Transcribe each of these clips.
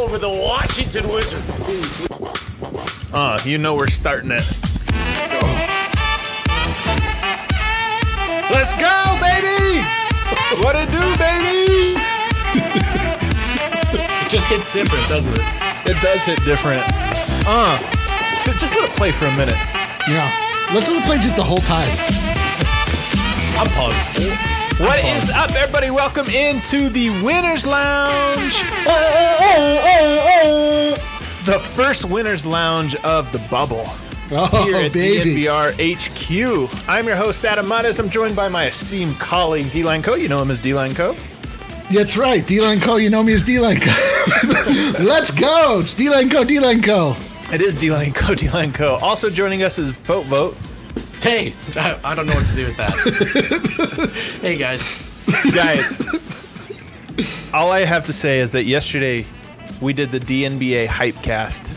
over the Washington Wizards. Uh, you know we're starting it. Let's go, baby! What it do, baby? It just hits different, doesn't it? It does hit different. Uh, just let it play for a minute. Yeah. Let's let it play just the whole time. I'm pumped. What is up, everybody? Welcome into the Winners Lounge. Oh, oh, oh, The first Winners Lounge of the bubble. Oh, here at baby. DNVR HQ. I'm your host, Adam Mares. I'm joined by my esteemed colleague, D-Line Co. You know him as D-Line Co. That's right. D-Line Co. You know me as D-Line Co. Let's go. It's D-Line Co. D-Line Co. It is D-Line Co. D-Line Co. Also joining us is Vogt Vogt. Hey, I, I don't know what to do with that. hey guys, Guys, all I have to say is that yesterday we did the DNBA hype cast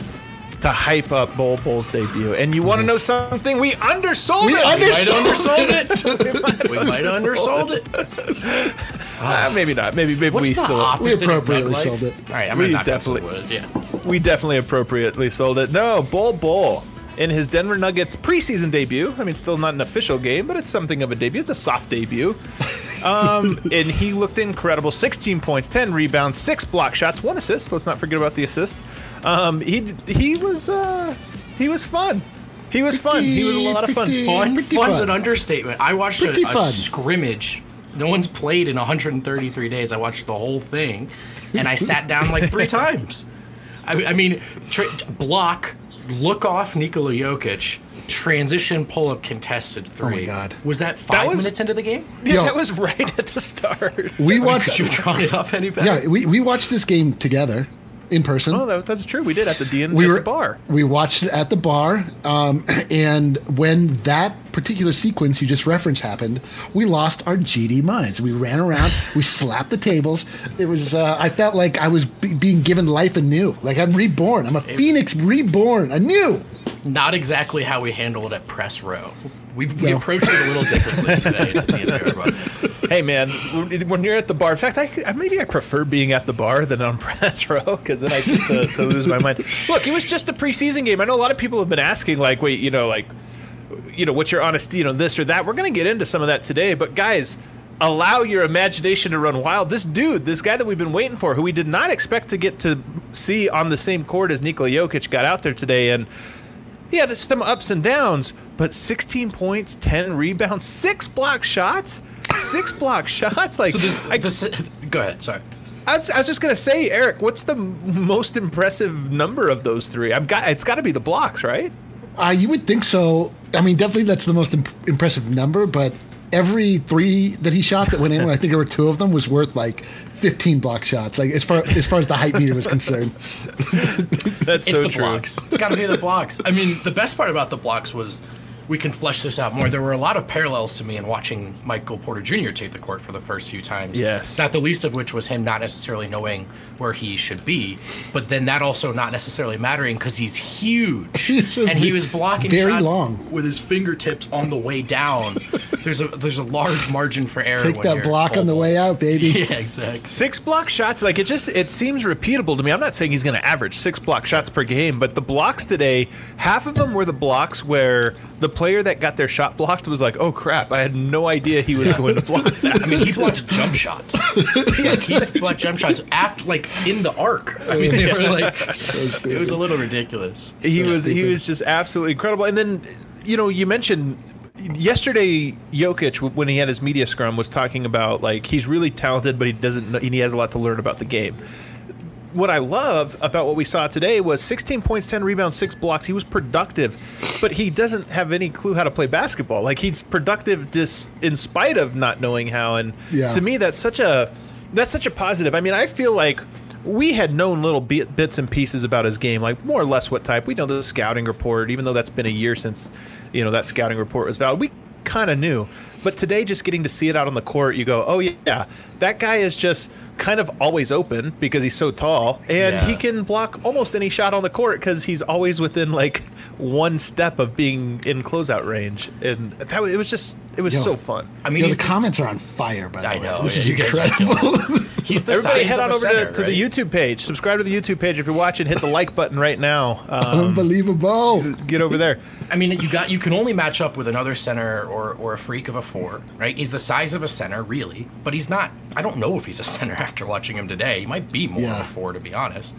to hype up Bol Bol's debut. And you want to know something? We undersold We it! under- we might undersold it. we might have undersold it. Uh, maybe not. Maybe maybe What's we still opposite We appropriately sold it. All right, I'm We gonna definitely- definitely. Yeah. we definitely appropriately sold it. No, Bol Bol in his Denver Nuggets preseason debut. I mean, still not an official game, but it's something of a debut. It's a soft debut. Um, and he looked incredible. 16 points, 10 rebounds, six block shots, one assist. Let's not forget about the assist. Um, he he was uh, he was fun. He was fun. He was a lot of fun. Pretty- Fun, pretty fun's fun. an understatement. I watched a, a scrimmage. No one's played in 133 days. I watched the whole thing, and I sat down like three times. I, I mean, tra- block, look off Nikola Jokic, transition pull up contested three. Oh my God. Was that five was- minutes into the game? Yeah, Yo. that was right at the start. We oh Could watched. you have drawn it up any better? Yeah, we, we watched this game together in person. Oh, that, that's true. We did at the DN we at were the bar. We watched it at the bar, um, and when that particular sequence you just referenced happened, we lost our GD minds. We ran around, we slapped the tables. It was. Uh, I felt like I was be- being given life anew. Like I'm reborn. I'm a phoenix reborn anew. Not exactly how we handled it at press row. We, we No. approached it a little differently today. At the end of it, but Hey man, when you're at the bar, in fact, I, I- maybe I prefer being at the bar than on press row because then I get to, to lose my mind. Look, it was just a preseason game. I know a lot of people have been asking, like, wait, you know, like, you know, what's your honesty, you know, this or that. We're gonna get into some of that today, but guys. Allow your imagination to run wild. This dude, this guy that we've been waiting for, who we did not expect to get to see on the same court as Nikola Jokic, got out there today, and he had some ups and downs, but 16 points, 10 rebounds, six block shots, six block shots. Like, so this, I, this, go ahead. Sorry. I, was, I was just gonna say, Eric, what's the m- most impressive number of those three? I've got it's got to be the blocks, right? Uh, you would think so. I mean, definitely that's the most imp- impressive number, but every three that he shot that went in, I think there were two of them, was worth like 15 block shots. Like as far as far as the height meter was concerned. That's It's so the true. blocks. It's got to be the blocks. I mean, the best part about the blocks was we can flesh this out more. There were a lot of parallels to me in watching Michael Porter Jr. take the court for the first few times. Yes. Not the least of which was him not necessarily knowing where he should be, but then that also not necessarily mattering because he's huge and he was blocking very shots long. with his fingertips on the way down. there's a there's a large margin for error. Take when that you're block on the Bol way out, baby. Yeah, exactly. Six block shots, like it just it seems repeatable to me. I'm not saying he's going to average six block shots per game, but the blocks today, half of them were the blocks where the player that got their shot blocked was like, "Oh crap, I had no idea he was going to block that." I mean, he blocked jump shots. like he blocked jump shots after, like in the arc. I mean, they were like, it was a little ridiculous. he So- was he was just absolutely incredible. And then, you know, you mentioned yesterday Jokic when he had his media scrum was talking about like he's really talented, but he doesn't know, he has a lot to learn about the game. What I love about what we saw today was 16 points, 10 rebounds, six blocks. He was productive, but he doesn't have any clue how to play basketball. Like he's productive just in spite of not knowing how. And Yeah. to me, that's such a that's such a positive. I mean, I feel like we had known little bit, bits and pieces about his game, like more or less what type. We know the scouting report, even though that's been a year since you know that scouting report was valid. We kind of knew, but today, just getting to see it out on the court, you go, "Oh yeah, that guy is just kind of always open because he's so tall, and Yeah. he can block almost any shot on the court because he's always within like one step of being in closeout range." And that it was just It was Yo. so fun. I mean, Yo, the he's the- comments are on fire, by the I way. know, This yeah, is you guys are incredible. He's the Everybody size head of on a over center, to, to the? YouTube page. Subscribe to the YouTube page if you're watching. Hit the like button right now. Um, Unbelievable. get over there. I mean, you got you can only match up with another center or, or a freak of a four, right? He's the size of a center, really, but he's not. I don't know if he's a center after watching him today. He might be more Yeah. of a four, to be honest.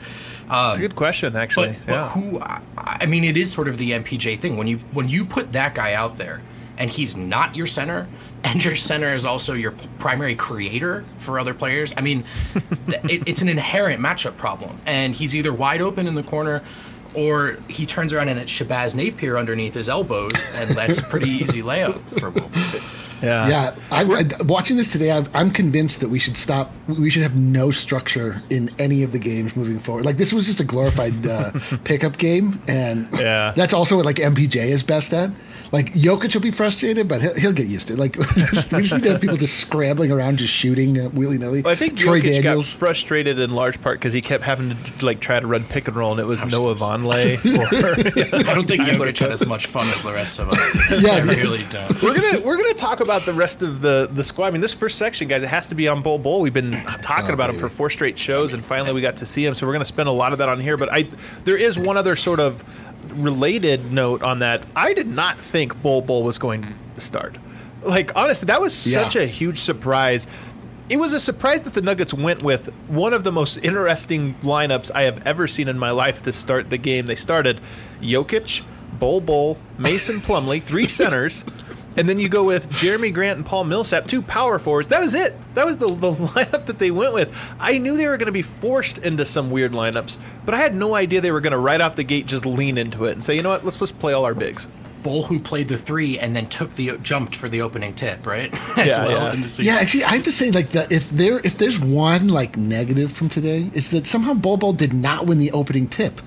It's a good question, actually. But, but who? I, I mean, it is sort of the MPJ thing when you when you put that guy out there and he's not your center, and your center is also your p- primary creator for other players. I mean, th- it, it's an inherent matchup problem, and he's either wide open in the corner. Or he turns around and it's Shabazz Napier underneath his elbows, and that's a pretty easy layup for Will. yeah. Yeah, I, I, watching this today, I've, I'm convinced that we should stop. We should have no structure in any of the games moving forward. Like this was just a glorified uh, pickup game, and Yeah. that's also what like MPJ is best at. Like Jokic will be frustrated, but he'll, he'll get used to it. Like we just need to have people just scrambling around, just shooting uh, willy nilly. Well, I think Troy Jokic Daniels. got frustrated in large part because he kept having to like try to run pick and roll, and it was Noah Vonleh. or, I don't think Jokic had as much fun as the rest of us. Yeah, I really don't. we're gonna we're gonna talk about the rest of the the squad. I mean, this first section, guys, it has to be on Bol Bol. We've been talking Oh, about him for four straight shows, and finally we got to see him. So we're gonna spend a lot of that on here. But I there is one other sort of related note on that. I did not think Bol Bol was going to start. Like honestly, that was Yeah. such a huge surprise. It was a surprise that the Nuggets went with one of the most interesting lineups I have ever seen in my life to start the game. They started Jokic, Bol Bol, Mason Plumlee, three centers, and then you go with Jerami Grant and Paul Millsap, two power forwards. That was it. That was the, the lineup that they went with. I knew they were going to be forced into some weird lineups, but I had no idea they were going to right off the gate just lean into it and say, you know what, let's just play all our bigs. Bol who played the three and then took the jumped for the opening tip, right? As Yeah, well yeah. in the season. Yeah, actually, I have to say, like, the, if there if there's one like negative from today, is that somehow Bol Bol did not win the opening tip.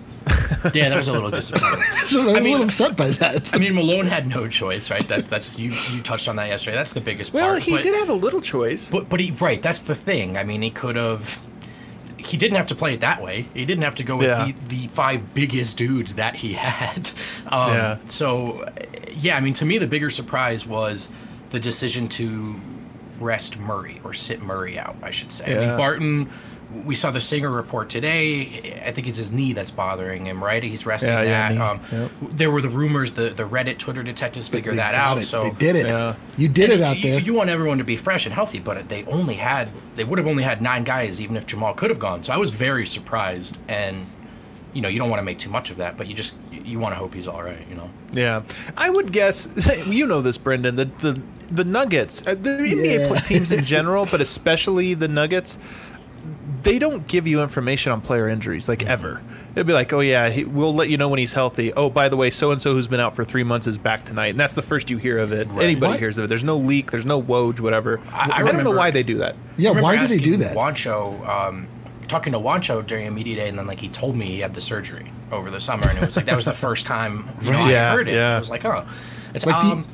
Yeah, that was a little disappointing. So I'm I a mean- little upset by that. I mean, Malone had no choice, right? That, that's you. You touched on that yesterday. That's the biggest Well, part. he but, did have a little choice. but but he right. That's the thing. I mean, he could have. He didn't have to play it that way. He didn't have to go with Yeah. the, the five biggest dudes that he had. Um, Yeah. So, uh, yeah, I mean, to me, the bigger surprise was the decision to rest Murray or sit Murray out, I should say. I mean, Barton. We saw the Singer report today. I think it's his knee that's bothering him, right? He's resting Yeah, yeah, that. knee. Um, Yep. There were the rumors. The the Reddit, Twitter detectives figured They that out. it. So they did it. Yeah. You did it out you, there. You want everyone to be fresh and healthy, but they only had they would have only had nine guys, even if Jamal could have gone. So I was very surprised, and you know you don't want to make too much of that, but you just you want to hope he's all right. You know, Yeah, I would guess. You know this, Brendan. The the the Nuggets, uh, the NBA Yeah. pl- teams in general, but especially the Nuggets, they don't give you information on player injuries like ever. It'll be like, oh yeah, he, we'll let you know when he's healthy. Oh, by the way, so and so who's been out for three months is back tonight, and that's the first you hear of it. Anybody What? hears of it. There's no leak. There's no woj, whatever. I- I don't know why they do that. yeah, why do they do that? Wancho, um, talking to Wancho during a media day, and then like he told me he had the surgery over the summer, and it was like that was the first time you know, Yeah, I heard it. yeah. I was like, oh, it's Like the- um.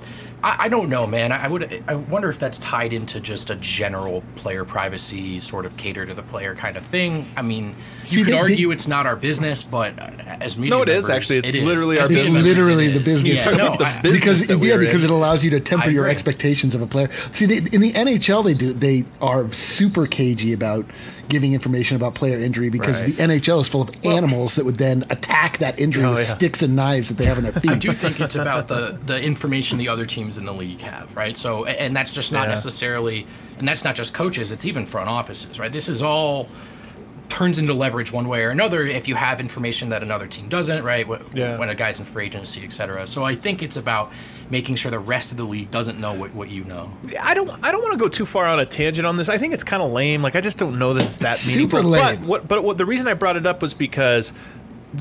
I, I don't know, man. I, I would. I wonder if that's tied into just a general player privacy, sort of cater to the player kind of thing. I mean, See, you could they- they- argue it's not our business, but uh, as media No, it is, members, actually. It's it is. literally As our media business. members, Literally the business. Yeah, no, the I- business because that we yeah, because in. it allows you to temper your expectations of a player. See, they, in the NHL, they do they are super cagey about giving information about player injury because Right. the NHL is full of animals that would then attack that injury Oh, with yeah. sticks and knives that they have in their feet. I do think it's about the the information the other teams in the league have, right? So, and that's just not Yeah. necessarily, and that's not just coaches; it's even front offices, right? This is all turns into leverage one way or another if you have information that another team doesn't, right? Wh- Yeah. When a guy's in free agency, et cetera. So I think it's about making sure the rest of the league doesn't know what, what you know. I don't. I don't want to go too far on a tangent on this. I think it's kind of lame. Like I just don't know that it's that It's meaningful. super lame. But what? But what? The reason I brought it up was because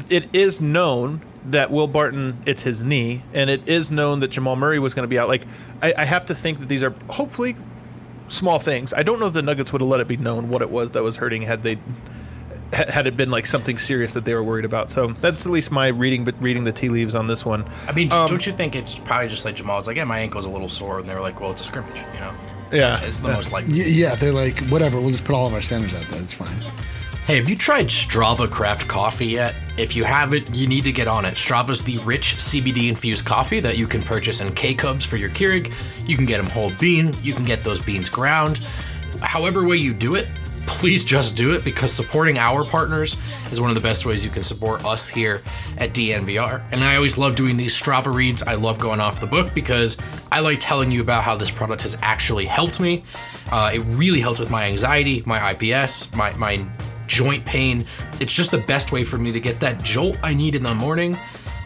it is known that Will Barton it's his knee, and it is known that Jamal Murray was going to be out. Like I, I have to think that these are hopefully small things. I don't know if the Nuggets would have let it be known what it was that was hurting had they had had it been like something serious that they were worried about. So that's at least my reading, but reading the tea leaves on this one. I mean, Um, don't you think it's probably just like Jamal's like, yeah, my ankle's a little sore, and they were like, well, it's a scrimmage, you know? Yeah. It's the most likely. Y- yeah, they're like whatever. We'll just put all of our standards out there. It's fine. Hey, have you tried Strava Craft Coffee yet? If you haven't, you need to get on it. Strava's the rich CBD infused coffee that you can purchase in K Cups for your Keurig. You can get them whole bean, you can get those beans ground. However, way you do it, please just do it because supporting our partners is one of the best ways you can support us here at DNVR. And I always love doing these Strava reads. I love going off the book because I like telling you about how this product has actually helped me. Uh, it really helps with my anxiety, my IBS, my, my joint pain. It's just the best way for me to get that jolt I need in the morning,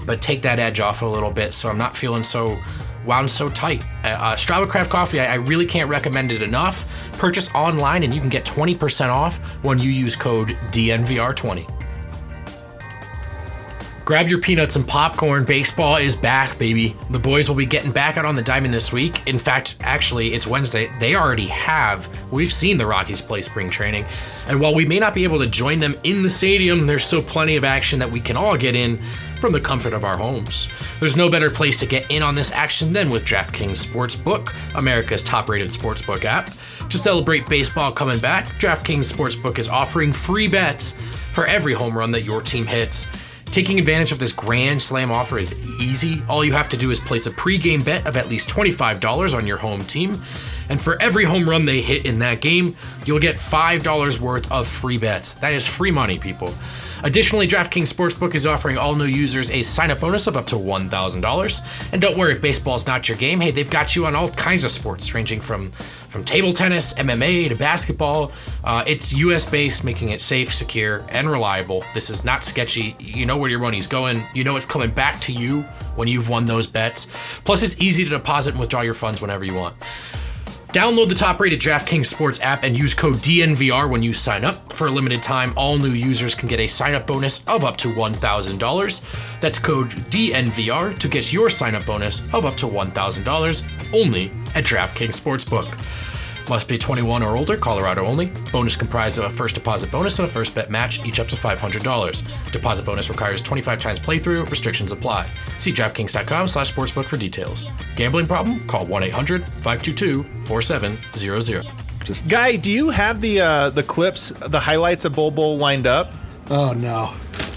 but take that edge off a little bit so I'm not feeling so wound so tight. Uh, uh, Strava Craft Coffee, I, I really can't recommend it enough. Purchase online and you can get 20% off when you use code DNVR20. Grab your peanuts and popcorn. Baseball is back, baby. The boys will be getting back out on the diamond this week. In fact, actually, it's Wednesday. They already have. We've seen the Rockies play spring training. And while we may not be able to join them in the stadium, there's still plenty of action that we can all get in from the comfort of our homes. There's no better place to get in on this action than with DraftKings Sportsbook, America's top rated sportsbook app. To celebrate baseball coming back, DraftKings Sportsbook is offering free bets for every home run that your team hits. Taking advantage of this grand slam offer is easy. All you have to do is place a pregame bet of at least $25 on your home team. And for every home run they hit in that game, you'll get $5 worth of free bets. That is free money, people. Additionally, DraftKings Sportsbook is offering all new users a sign up bonus of up to $1,000. And don't worry if baseball's not your game. Hey, they've got you on all kinds of sports, ranging from, from table tennis, MMA, to basketball. Uh, it's US based, making it safe, secure, and reliable. This is not sketchy. You know where your money's going, you know it's coming back to you when you've won those bets. Plus, it's easy to deposit and withdraw your funds whenever you want. Download the top rated DraftKings Sports app and use code DNVR when you sign up. For a limited time, all new users can get a sign up bonus of up to $1,000. That's code DNVR to get your sign up bonus of up to $1,000 only at DraftKings Sportsbook. Must be 21 or older, Colorado only. Bonus comprised of a first deposit bonus and a first bet match, each up to $500. Deposit bonus requires 25 times playthrough. Restrictions apply. See DraftKings.com slash sportsbook for details. Gambling problem? Call 1-800-522-4700. Just Guy, do you have the uh, the clips, the highlights of Bol Bol lined up? Oh no.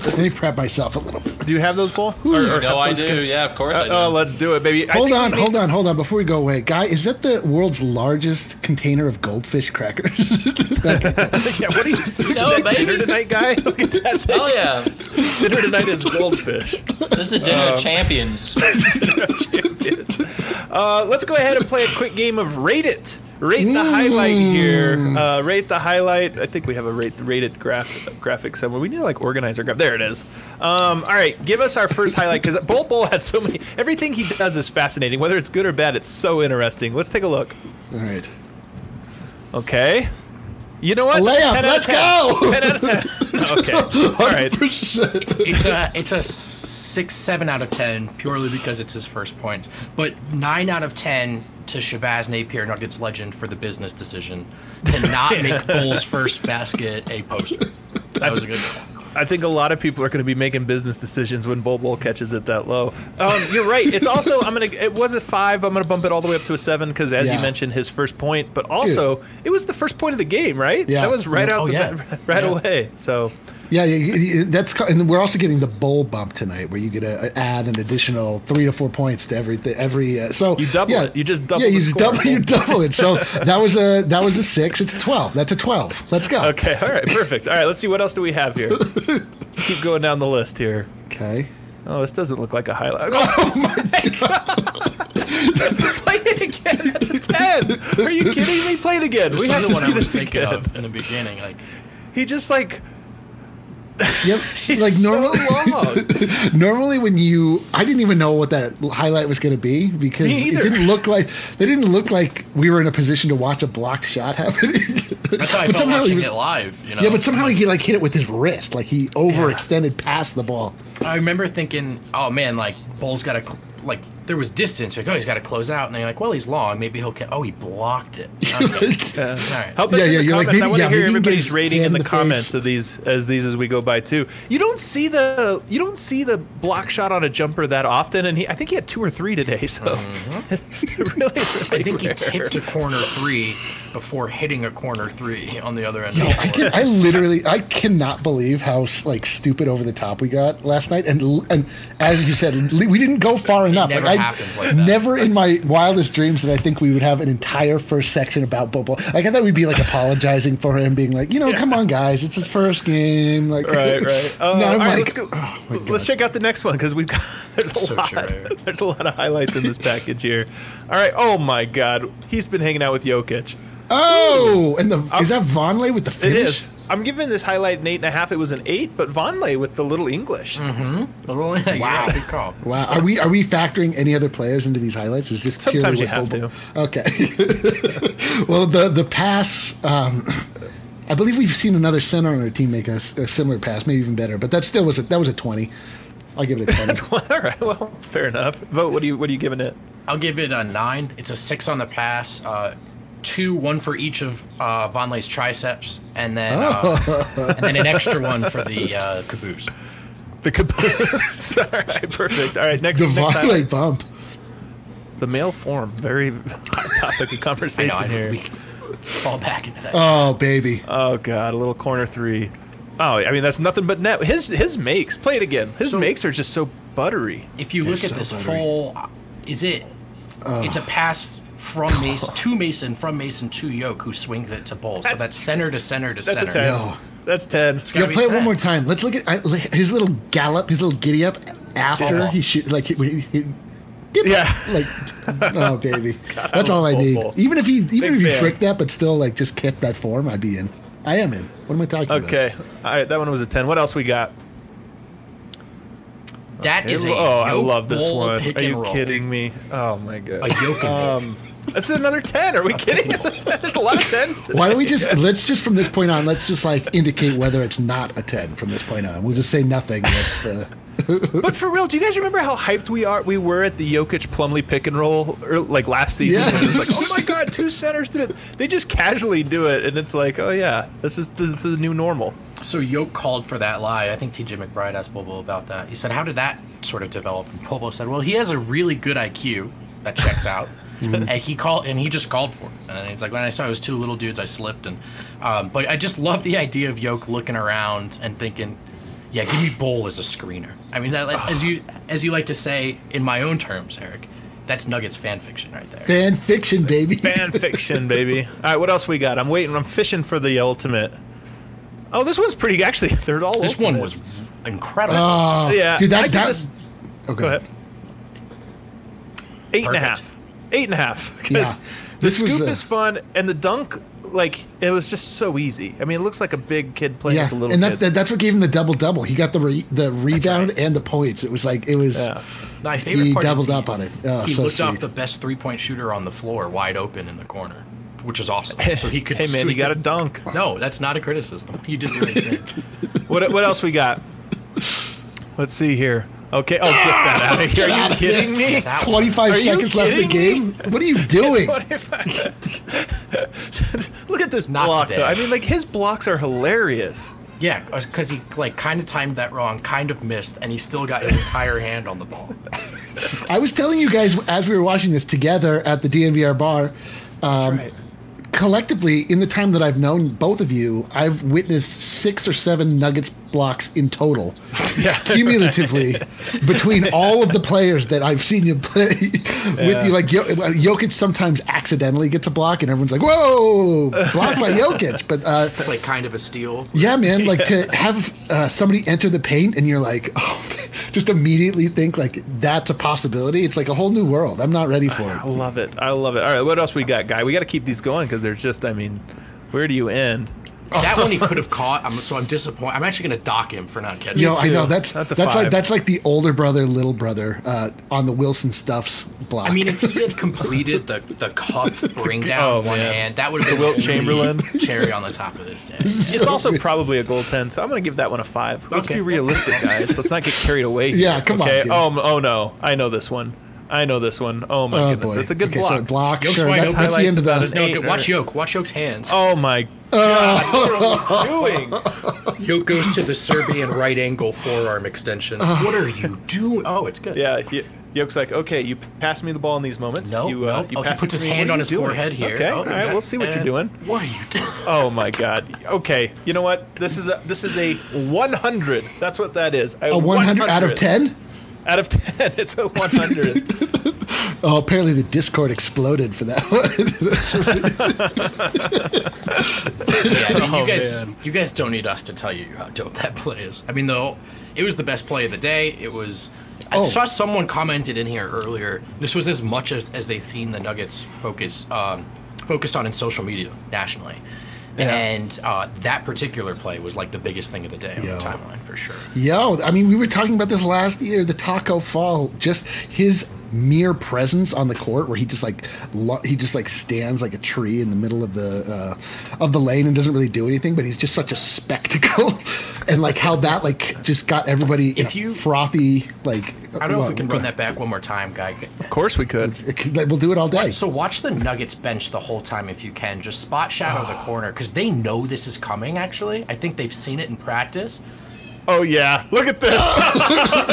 Let me prep myself a little bit. Do you have those, Bull? No, I do. Yeah, of course uh, I uh, do. Oh, let's do it, baby. Hold on, we need- hold on, hold on. Before we go away, guy, is that the world's largest container of goldfish crackers? Yeah, what are you? No, is that dinner tonight, guy? Look at that thing. Hell yeah. Dinner tonight is goldfish. This is a um, dinner of champions. Uh, let's go ahead and play a quick game of Rate It. Rate the highlight here. Uh, rate the highlight. I think we have a rate rated graph graphic somewhere. We need to like organize our graph. There it is. Um, all right, give us our first highlight because Bol Bol has so many. Everything he does is fascinating. Whether it's good or bad, it's so interesting. Let's take a look. All right. Okay. You know what? A layup, 10 out let's 10. go. 10 out of 10. Okay. All right. It's a it's a six seven out of ten purely because it's his first point, but nine out of ten to Shabazz Napier, Nuggets legend, for the business decision to not make Bol's first basket a poster. That was a good call. I think a lot of people are going to be making business decisions when Bol Bol catches it that low. Um, you're right. It's also I'm gonna. It was a five. I'm gonna bump it all the way up to a seven because, as you mentioned, his first point, but also it was the first point of the game, right? Yeah. that was right Yeah. out Oh, the yeah. right Yeah. away. So Yeah, yeah, yeah, that's and we're also getting the Bol bump tonight, where you get to add an additional three to four points to everything. Every uh, so You double yeah, it. You just double it. Yeah, you just score. double. You double it. So that was a that was a six. It's a twelve. That's a twelve. Let's go. okay, all right, perfect. All right, let's see what else do we have here. Keep going down the list here. Okay. Oh, this doesn't look like a highlight. Oh my god! Play it again. That's a ten. Are you kidding me? Play it again. This we is have the to one see I was this thinking again. of in the beginning. Like He just like Yep. like so normally, long. normally when you, I didn't even know what that highlight was going to be because it didn't look like they didn't look like we were in a position to watch a blocked shot happening. that's how I But felt somehow he was- it live. You know. Yeah, but somehow he like hit it with his wrist, like he overextended past the ball. I remember thinking, oh man, like Bol's got to like there was distance. Like, oh, he's got to close out, and then you're like, well, he's long. Maybe he'll. Ca- oh, he blocked it. Okay. All right. Help us Yeah, in yeah, the you're like, comments. I want to hear maybe you can get everybody's rating in in the, the comments of these as these as we go by too. You don't see the you don't see the block shot on a jumper that often, and he I think he had two or three today. So really, really, Mm-hmm. I think he tipped a corner three before hitting a corner three on the other end. Yo, of the I, can, I literally, I cannot believe how like stupid over the top we got last night. And and as you said, we didn't go far enough. like, I, happens like that. Never in my wildest dreams did I think we would have an entire first section about Bobo. Like I thought we'd be like apologizing for him, being like, you know, come on, guys, it's his first game. Like, Right, right. Uh, no, all I'm right, like, let's go. oh let's check out the next one because we've got there's a So lot. true. There's a lot of highlights in this package here. All right. Oh my God, he's been hanging out with Jokic. Oh, and the is that Vonleh with the It finish? is. I'm giving this highlight an eight and a half. It was an eight, but Vonleh with the little English. wow. Yeah, good call. Wow, are we are we factoring any other players into these highlights? Is this Sometimes purely you have what Bobo- Okay. well, the the pass. Um, I believe we've seen another center on our team make a, s- a similar pass, maybe even better. But that still was a, that was a twenty. I'll give it a twenty. All right. Well, fair enough. Vogt. What do you What are you giving it? I'll give it a nine. It's a six on the pass. Uh, two, one for each of uh, Vonleh's triceps, and then uh, and then an extra one for the uh, caboose. The caboose. All right. Perfect. All right. Next. the next highlight. Vonleh bump. The male form. Very hot topic of I conversation know. I here. know we fall back into that. Oh baby. Oh God, a little corner three. Oh, I mean that's nothing but net. His his makes. Play it again. His So- makes are just so buttery. if you They're look at so this buttery. full, is it? It's a pass from Mason to Mason from Mason to Yoke, who swings it to Bol. So That's- that's center to center to That's center. a ten. No. That's ten. gotta Yeah, be play it one more time. Let's look at I, his little gallop, his little giddy up after he shoot. Like he, he, he dip, Yeah. like oh baby, that's all I need. Bol. Even if he even Big if he fan. bricked that, but still like just kept that form, I'd be in. I am in. What am I talking about? Okay. All right. That one was a ten. What else we got? That is a oh, I love this one. Are you roll. kidding me? Oh my god. A Yoke and Bol. Um, that's another ten. Are we kidding? It's a 10. There's a lot of tens. Today. Why don't we just let's just from this point on let's just like indicate whether it's not a ten from this point on. We'll just say nothing. That's, uh, But for real, do you guys remember how hyped we are? We were at the Jokic Plumlee pick and roll, or like last season. Yeah. when It was like, oh my god, two centers did it. They just casually do it, and it's like, oh yeah, this is this is the new normal. So Yoke called for that lie. I think TJ McBride asked Bobo about that. He said, "How did that sort of develop?" And Bobo said, "Well, he has a really good IQ that checks out, and he called and he just called for it. And he's like, when I saw it was two little dudes, I slipped. And um, but I just love the idea of Yoke looking around and thinking, yeah, give me Bol as a screener. I mean, that, like, as you as you like to say in my own terms, Eric, that's Nuggets fan fiction right there. fan fiction, baby. Fan fiction, baby. All right, what else we got? I'm waiting. I'm fishing for the ultimate. Oh, this one's pretty. Actually, they're all. This one was incredible. Oh, Yeah, dude, that give that. this- okay. Go ahead. Eight and a half. Eight and a half. 'Cause Yeah. the This was scoop a- is fun, and the dunk, like, it was just so easy. I mean, it looks like a big kid playing Yeah, with a little and that, kid. that that's what gave him the double double. He got the re, the rebound and the points. It was like it was. Yeah. My favorite He part is doubled he- doubled up on it. Oh, he so looked off the best three point shooter on the floor, wide open in the corner, which is awesome. So he could. hey, man, so you he got to could- dunk. No, that's not a criticism. You did the right thing. What, what else we got? Let's see here. Okay. Oh, get that out of here. Are you outta kidding me? 25 Are seconds left in the kidding game. What are you doing? Look at this Not block, today. though. I mean, like, his blocks are hilarious. Yeah, because he like kind of timed that wrong, kind of missed, and he still got his entire hand on the ball. I was telling you guys as we were watching this together at the DNVR bar. Um, right. Collectively, in the time that I've known both of you, I've witnessed six or seven Nuggets blocks in total, cumulatively, between all of the players that I've seen you play with you. Like Yo- Jokic sometimes accidentally gets a block, and everyone's like, "Whoa, blocked by Jokic!" But uh, It's like kind of a steal. Yeah, man. Like to have uh, somebody enter the paint and you're like, oh, just immediately think like that's a possibility. It's like a whole new world. I'm not ready for I it. love it. I love it. All right, what else we got, guy? We got to keep these going because there's just, I mean, where do you end? That one he could have caught. I'm, so I'm disappointed. I'm actually going to dock him for not catching. Yo, it. I know that's That's that's, like that's like the older brother, little brother uh, on the Wilson Stuffs block. I mean, if he had completed the the cuff bring down Oh, with one man. hand, that would have been Wilt the Chamberlain. cherry on the top of this day. It's also probably a goaltend, so I'm going to give that one a five. Let's Okay. be realistic, guys. Let's not get carried away. Yeah, here, come on, okay? dudes. Oh, oh no, I know this one. I know this one. Oh my Oh goodness, boy, it's a good okay, block. So block. Yoke's Sure, wide that's, open. that's the end of Highlights the. No, Eight, watch right. Yoke. Watch Yoke's hands. Oh my god, what are we doing? Yoke goes to the Serbian right ankle forearm extension. what are you doing? Oh, it's good. Yeah, y- Yoke's like, okay, you pass me the ball in these moments. No, you, uh, no. you Oh, he puts his me. hand on his doing? forehead here. Okay, Oh, all right, okay. we'll see what you're doing. What are you doing? Oh my god. Okay, you know what? This is a this is a 100. That's what that is. A 100 out of 10? Out of 10, it's a 100. Oh, apparently the Discord exploded for that one. Yeah, I mean, Oh, you guys, man. you guys don't need us to tell you how dope that play is. I mean, though, it was the best play of the day. It was. I Oh. saw someone commented in here earlier. This was as much as, as they've seen the Nuggets focus um, focused on in social media nationally, Yeah. and uh, that particular play was like the biggest thing of the day on Yo. the timeline for sure. Yo, I mean, we were talking about this last year. The Tacko Fall, just his mere presence on the court, where he just like lo- he just like stands like a tree in the middle of the uh, of the lane and doesn't really do anything, but he's just such a spectacle, and like how that like just got everybody If you- frothy like. I don't know if we can run that back one more time, guy. of course we could. We'll do it all day. So watch the Nuggets bench the whole time if you can. Just spot shadow the corner because they know this is coming. Actually, I think they've seen it in practice. Oh yeah, look at this.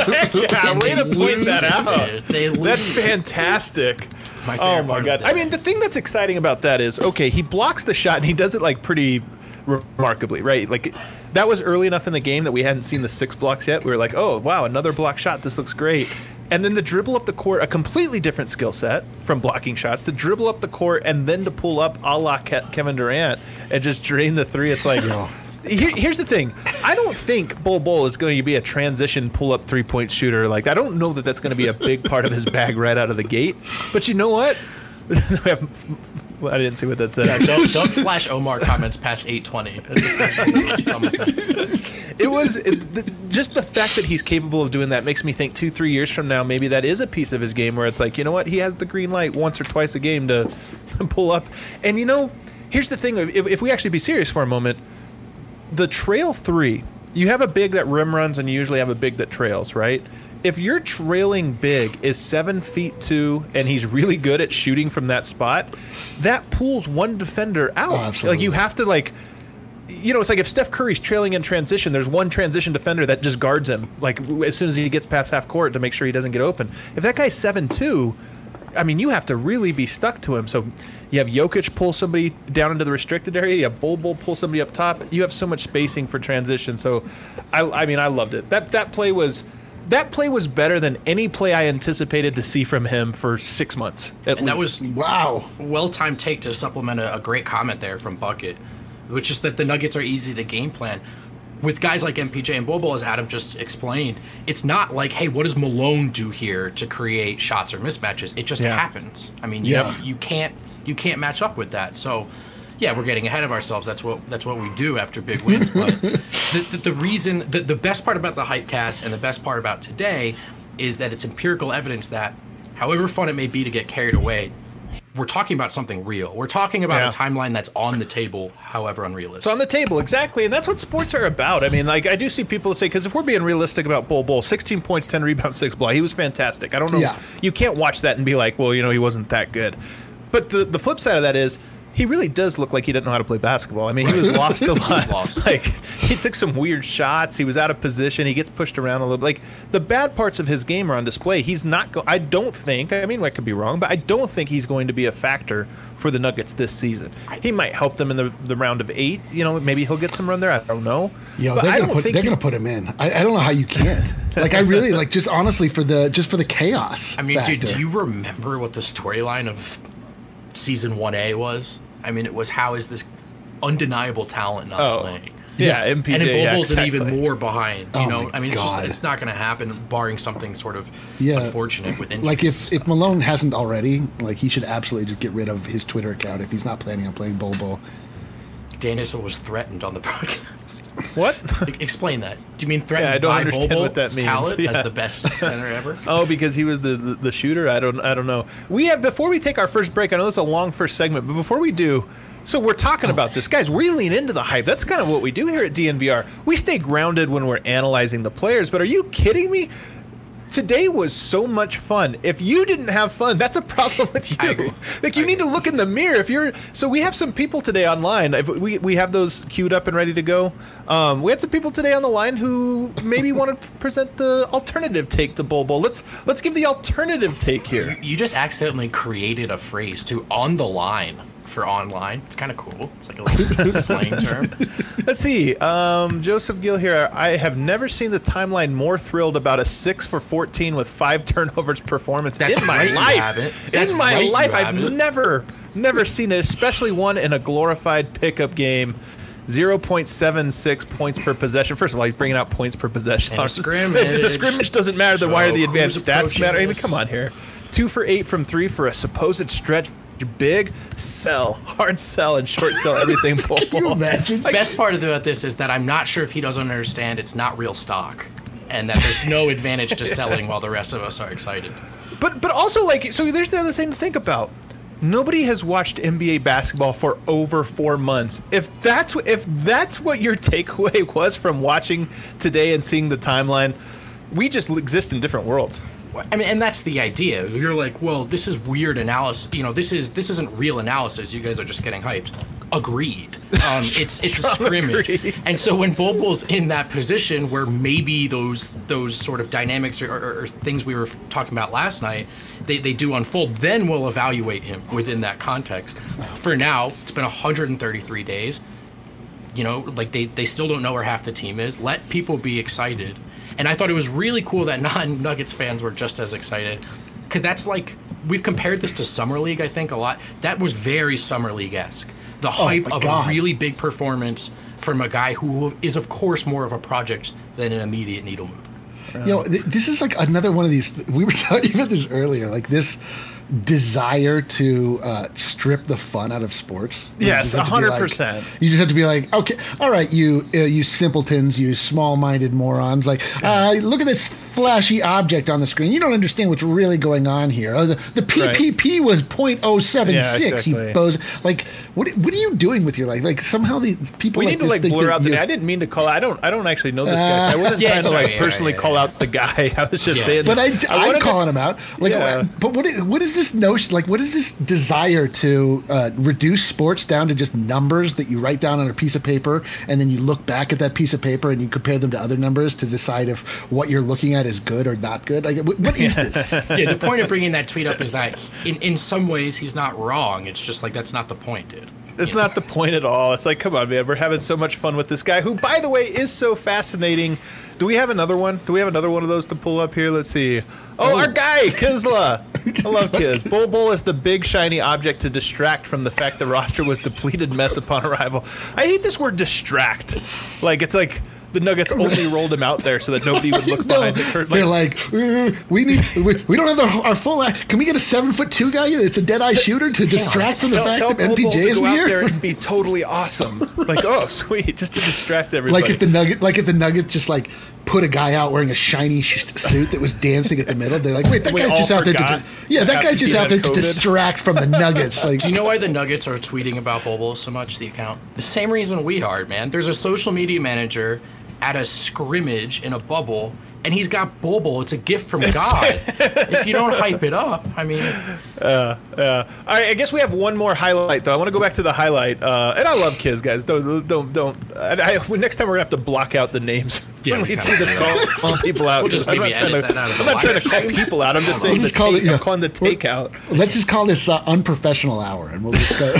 Heck yeah, way they to point that out. They That's lose it. fantastic. My Oh my part of god. the I day. mean, the thing that's exciting about that is okay, he blocks the shot and he does it like pretty remarkably, right? Like that was early enough in the game that we hadn't seen the six blocks yet. We were like, "Oh, wow, another block shot. This looks great." And then the dribble up the court, a completely different skill set from blocking shots. To dribble up the court and then to pull up a la Ke- Kevin Durant and just drain the three. It's like, here, here's the thing. I don't think Bol Bol is going to be a transition pull up three point shooter. Like, I don't know that that's going to be a big part of his bag right out of the gate. But you know what? We have- well, I didn't see what that said. don't, don't flash Omar comments past 820. It was it, the, just the fact that he's capable of doing that makes me think two, three years from now, maybe that is a piece of his game where it's like, you know what, he has the green light once or twice a game to pull up. And you know, here's the thing: if, if we actually be serious for a moment, the trail three, you have a big that rim runs, and you usually have a big that trails, right? If your trailing big is seven feet two and he's really good at shooting from that spot, that pulls one defender out. Oh, like you have to like you know, it's like if Steph Curry's trailing in transition, there's one transition defender that just guards him, like as soon as he gets past half court to make sure he doesn't get open. If that guy's seven two, I mean, you have to really be stuck to him. So you have Jokic pull somebody down into the restricted area. You have Bol Bol pull somebody up top. You have so much spacing for transition. So, I, I mean, I loved it. That that play was. That play was better than any play I anticipated to see from him for six months. At And that was wow. well timed take to supplement a, a great comment there from Bucket, which is that the Nuggets are easy to game plan. With guys like MPJ and Bobo, as Adam just explained, it's not like, hey, what does Malone do here to create shots or mismatches? It just Yeah. happens. I mean, Yeah. you, you can't you can't match up with that. So, yeah, we're getting ahead of ourselves. That's what that's what we do after big wins. But the, the, the reason, the, the best part about the hype cast and the best part about today is that it's empirical evidence that, however fun it may be to get carried away, we're talking about something real. We're talking about Yeah. a timeline that's on the table, however unrealistic. It's on the table, exactly. And that's what sports are about. I mean, like, I do see people say, because if we're being realistic about Bol Bol, 16 points, 10 rebounds, 6 block, he was fantastic. I don't know. Yeah. You can't watch that and be like, well, you know, he wasn't that good. But the, the flip side of that is, he really does look like he didn't know how to play basketball. I mean, he was lost a lot. lost. Like, he took some weird shots. He was out of position. He gets pushed around a little. Like, the bad parts of his game are on display. He's not. Go- I don't think. I mean, I could be wrong, but I don't think he's going to be a factor for the Nuggets this season. He might help them in the, the round of eight. You know, maybe he'll get some run there. I don't know. Yeah, they're gonna put they're he- gonna put him in. I, I don't know how you can't. Like I really like just honestly for the just for the chaos. I mean, dude, do you remember what the storyline of season 1A was? I mean, it was how is this undeniable talent not Oh, playing? yeah, MPJ. and yeah, Bobo's an even more behind. You Oh know, I mean, it's just it's not going to happen, barring something sort of Yeah. unfortunate with injuries. like if if Malone hasn't already, like he should absolutely just get rid of his Twitter account if he's not planning on playing Bol Bol. Dan Issel was threatened on the podcast. What? Explain that. Do you mean threatened Yeah, I don't by understand Bobo, what that means. talent Yeah. as the best center ever? Oh, because he was the, the the shooter. I don't I don't know. We have before we take our first break. I know it's a long first segment, but before we do, so we're talking about this, guys. We lean into the hype. That's kind of what we do here at DNVR. We stay grounded when we're analyzing the players. But are you kidding me? Today was so much fun. If you didn't have fun, that's a problem with you. Like you I need agree. to look in the mirror. If you're so, we have some people today online. If we we have those queued up and ready to go. Um, we had some people today on the line who maybe want to present the alternative take to Bol Bol. Let's let's give the alternative take here. You just accidentally created a phrase to on the line for online. It's kind of cool. It's like a little slang term. Let's see. Um, Joseph Gill here. I have never seen the timeline more thrilled about a six for fourteen with five turnovers performance That's in my right, life. in my right, life, I've never, never seen it. Especially one in a glorified pickup game. 0.76 points per possession. First of all, he's bringing out points per possession. In a If the scrimmage. doesn't matter, then why are the advanced stats matter? I mean, come on here. Two for eight from three for a supposed stretch. Big sell, hard sell, and short sell everything. Can you imagine? Best part about this is that I'm not sure if he doesn't understand it's not real stock, and that there's no advantage to selling while the rest of us are excited. But but also like so there's the other thing to think about. Nobody has watched NBA basketball for over 4 months. If that's what if that's what your takeaway was from watching today and seeing the timeline, we just exist in different worlds. I mean, and that's the idea. You're like, well, this is weird analysis. You know, this is this isn't real analysis. You guys are just getting hyped. Agreed. Um, it's it's a scrimmage, agree. and so when Bol Bol's in that position where maybe those those sort of dynamics or, or, or things we were talking about last night, they, they do unfold. Then we'll evaluate him within that context. For now, it's been 133 days you know like they, they still don't know where half the team is let people be excited and i thought it was really cool that non-nuggets fans were just as excited because that's like we've compared this to summer league i think a lot that was very summer league-esque the oh hype my of God. a really big performance from a guy who is of course more of a project than an immediate needle mover You know, th- this is like another one of these. We were talking about this earlier. Like this desire to uh, strip the fun out of sports. Yes, just have to be like- 100%. you just have to be like, okay, all right, you uh, you simpletons, you small-minded morons. Like, uh, look at this flashy object on the screen. You don't understand what's really going on here. Oh, the, the PPP was .076. Yeah, exactly. You boz. Like, what what are you doing with your life? Like, somehow the people We like need to this like think blur out the name. I didn't mean to call. I don't. I don't actually know this guy. so I wasn't Yeah, trying to like yeah, personally yeah, call out the guy. I was just Yeah. saying. But I, this. I, wanted am to- calling him out. Like, Yeah. but what? What is this notion? Like, what is this desire to uh, reduce sports down to just numbers that you write down on a piece of paper, and then you look back at that piece of paper and you compare them to other numbers to decide if what you're looking at is good or not good? Like, what, what is this? yeah the point of bringing that tweet up is that in, in some ways he's not wrong it's just like that's not the point dude It's not the point at all. It's like, come on, man. We're having so much fun with this guy, who, by the way, is so fascinating. Do we have another one? Do we have another one of those to pull up here? Let's see. Oh, our guy, Kiszla. I love Kiz. Bol Bol is the big shiny object to distract from the fact the roster was depleted mess upon arrival. I hate this word distract. Like, it's like the Nuggets only rolled him out there so that nobody would look No, behind the curtain. they're Like, like, "Uh, we need, we, we don't have the, our full. act. Can we get a seven foot two guy It's a dead eye shooter to distract from the tell, fact tell that Bol Bol MPJ to is go out there here? and be totally awesome. Like, oh, sweet, just to distract everybody. Like if the nugget, like if the nugget just like put a guy out wearing a shiny sh- suit that was dancing at the middle, they're like, wait, that We guy's just out there to, di- yeah, that guy's just out had there to distract from the Nuggets. Like, Do you know why the Nuggets are tweeting about Bobo so much, the account? The same reason we are, man. There's a social media manager at a scrimmage in a bubble, and he's got Bobo. It's a gift from God. if you don't hype it up, I mean, Uh, all right, I guess we have one more highlight though. I want to go back to the highlight, uh, and I love kids, guys. Don't don't don't. I, I, next time we're gonna have to block out the names Yeah, when we we do this call, call people out. We'll just I'm maybe not trying edit to, that out the I'm not trying to call people out. I'm just saying We'll the just call it, take, yeah. I'm calling the takeout let's just call this uh, unprofessional hour, and we'll just go.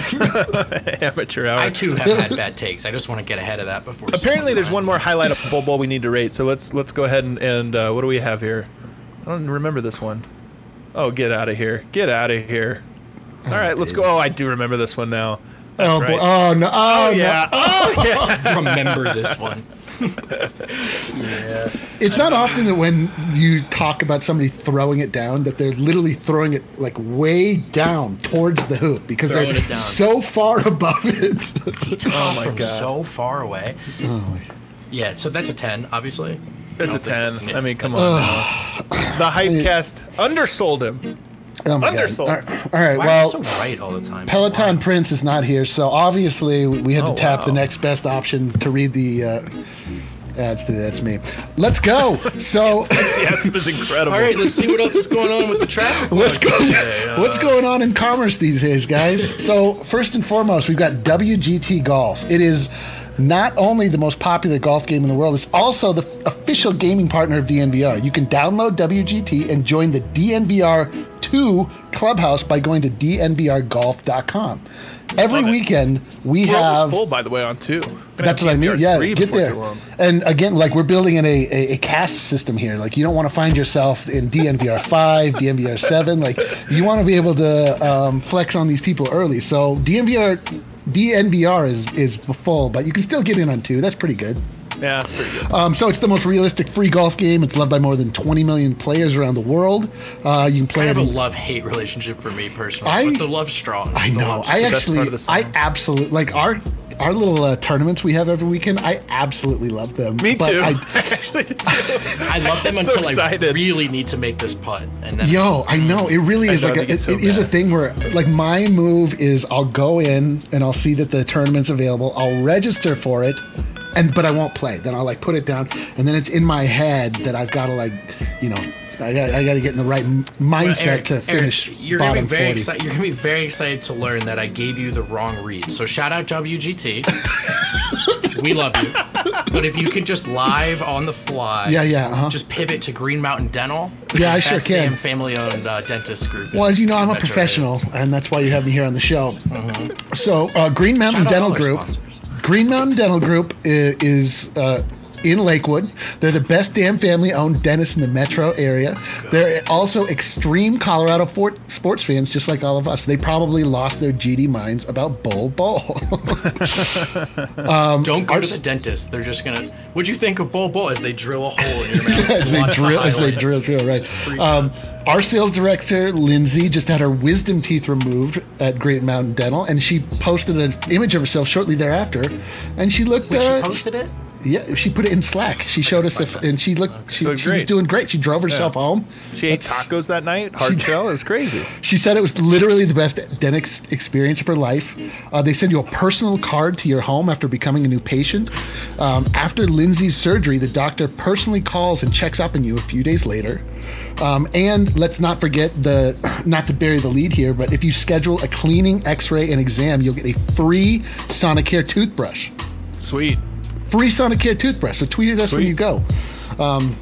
amateur hour. I too have had bad takes. I just want to get ahead of that before. Apparently, there's one more highlight of Bol Bol we need to rate. So let's let's go ahead and, and uh, what do we have here? I don't remember this one. Oh, get out of here! Get out of here! All right, let's go. Oh, I do remember this one now. That's oh, right. boy. oh no! Oh, Oh yeah! Oh yeah! remember this one. It's not often that when you talk about somebody throwing it down, that they're literally throwing it like way down towards the hoop because Throwing they're so far above it. He took off my from God. so far away. Oh, Yeah, so that's a ten, obviously. It's a ten. think- I mean, come on. The hype cast undersold him. Oh my god! All right, all right, Why well, are you so right all the time? Peloton Why? Prince is not here, so obviously we had Oh, to tap wow. the next best option to read the uh, adds to that's me. Let's go. So Enthusiasm is incredible. All right, let's see what else is going on with the traffic. what's log going today. Uh, what's going on in commerce these days, guys? So first and foremost, we've got WGT Golf. It is not only the most popular golf game in the world, it's also the f- official gaming partner of DNVR. You can download WGT and join the DNVR 2 clubhouse by going to dnvrgolf.com. Every Love it. weekend we We're have full, by the way, on two. That's what I mean. Yeah, get there. And again, like we're building in a, a, a caste system here. Like you don't want to find yourself in DNVR five, DNVR seven. Like you want to be able to um, flex on these people early. So DNVR DNVR is is full, but you can still get in on two. That's pretty good. Yeah, that's pretty good. Um, so it's the most realistic free golf game. It's loved by more than 20 million players around the world. Uh, you can play I have it a love hate relationship for me personally, I- but the love's strong. I know. love's I actually, the I absolutely like our our little uh, tournaments we have every weekend. I absolutely love them. Me But too. I, actually did too. I love them So until I really need to make this putt, and then Yo, I know it really is I like a, it's it, so it is a thing where like my move is I'll go in and I'll see that the tournament's available. I'll register for it, and but I won't play. Then I'll like put it down, and then it's in my head that I've got to like, you know, I got I got to get in the right mindset Eric, to finish Eric, you're gonna be very excited. You're gonna be very excited to learn that I gave you the wrong read. So shout out WGT. we love you, but if you can just live on the fly, Yeah, yeah, uh-huh. just pivot to Green Mountain Dental. Yeah, I sure can. Damn family-owned uh, dentist group. Well, as you know, I'm a professional, and that's why you have me here on the show. So, uh, Green Mountain Dental Group. sponsors. Green Mountain Dental Group is uh, in Lakewood. They're the best damn family-owned dentist in the metro area. They're also extreme Colorado fort- sports fans, just like all of us. They probably lost their GD minds about Bol Bol. Don't go our to the dentist. They're just gonna. What'd you think of Bol Bol as they drill a hole in your mouth? as they Watch the drill, as they drill, drill, right. Um, our sales director, Lindsay, just had her wisdom teeth removed at Great Mountain Dental, and she posted an image of herself shortly thereafter, and she looked. Wait, uh, she posted it. Yeah, she put it in Slack. She showed us if, and she looked. She, looked she was doing great. She drove herself home. She ate That's- tacos that night. Hard shell. It was crazy. She said it was literally the best dentist experience of her life. Uh, they send you a personal card to your home after becoming a new patient. Um, after Lindsay's surgery, the doctor personally calls and checks up on you a few days later. Um, and let's not forget the, not to bury the lead here, but if you schedule a cleaning, X-ray, and exam, you'll get a free Sonicare toothbrush. Sweet. Free Sonicare toothbrush. So tweet at us when you go. Um,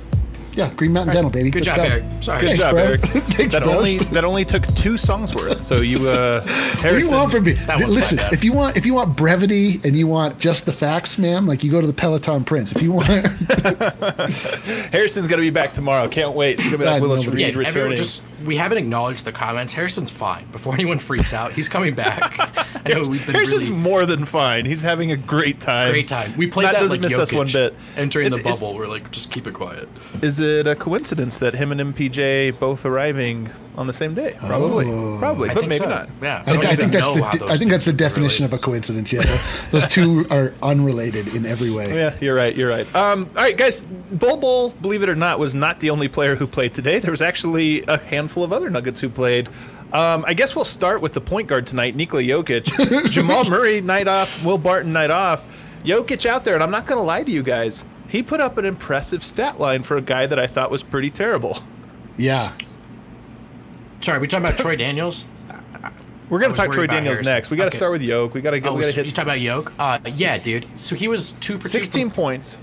yeah, Green Mountain Dental, baby. Good Let's job, go. Eric. Sorry. Good Thanks, job, bro. Eric. Thanks, that bros. only that only took two songs worth. So you, uh, What do you Harrison. want from me? That Listen, if you want if you want brevity and you want just the facts, ma'am, like you go to the Peloton Prince. If you want, Harrison's gonna be back tomorrow. Can't wait. It's gonna be like Willis but- Yeah, Reed everyone returning. just we haven't acknowledged the comments. Harrison's fine. Before anyone freaks out, he's coming back. I know we've been Harrison's really more than fine. He's having a great time. great time. We played That that, doesn't like miss us Jokic one bit. Entering the It's- it's- bubble, we're like, just keep it quiet. Is it a coincidence that him and MPJ both arriving on the same day? Probably. Probably, I but maybe so. not. Yeah, I, don't I think that's the de- I think that's the definition related. of a coincidence. Yeah, those two are unrelated in every way. Yeah, you're right. You're right. Um, all right, guys. Bol Bol, believe it or not, was not the only player who played today. There was actually a handful of other Nuggets who played. Um, I guess we'll start with the point guard tonight, Nikola Jokic. Jamal Murray, night off. Will Barton, night off. Jokic out there, and I'm not going to lie to you guys. He put up an impressive stat line for a guy that I thought was pretty terrible. Yeah. Sorry, we talking about Troy Daniels? We're gonna talk worried Troy Daniels Harrison. next. We got to Okay. start with Yoke. We got to get. Oh, we got so to you hit talking about Yoke? Uh, yeah, dude. So he was two for two. 16 From, points.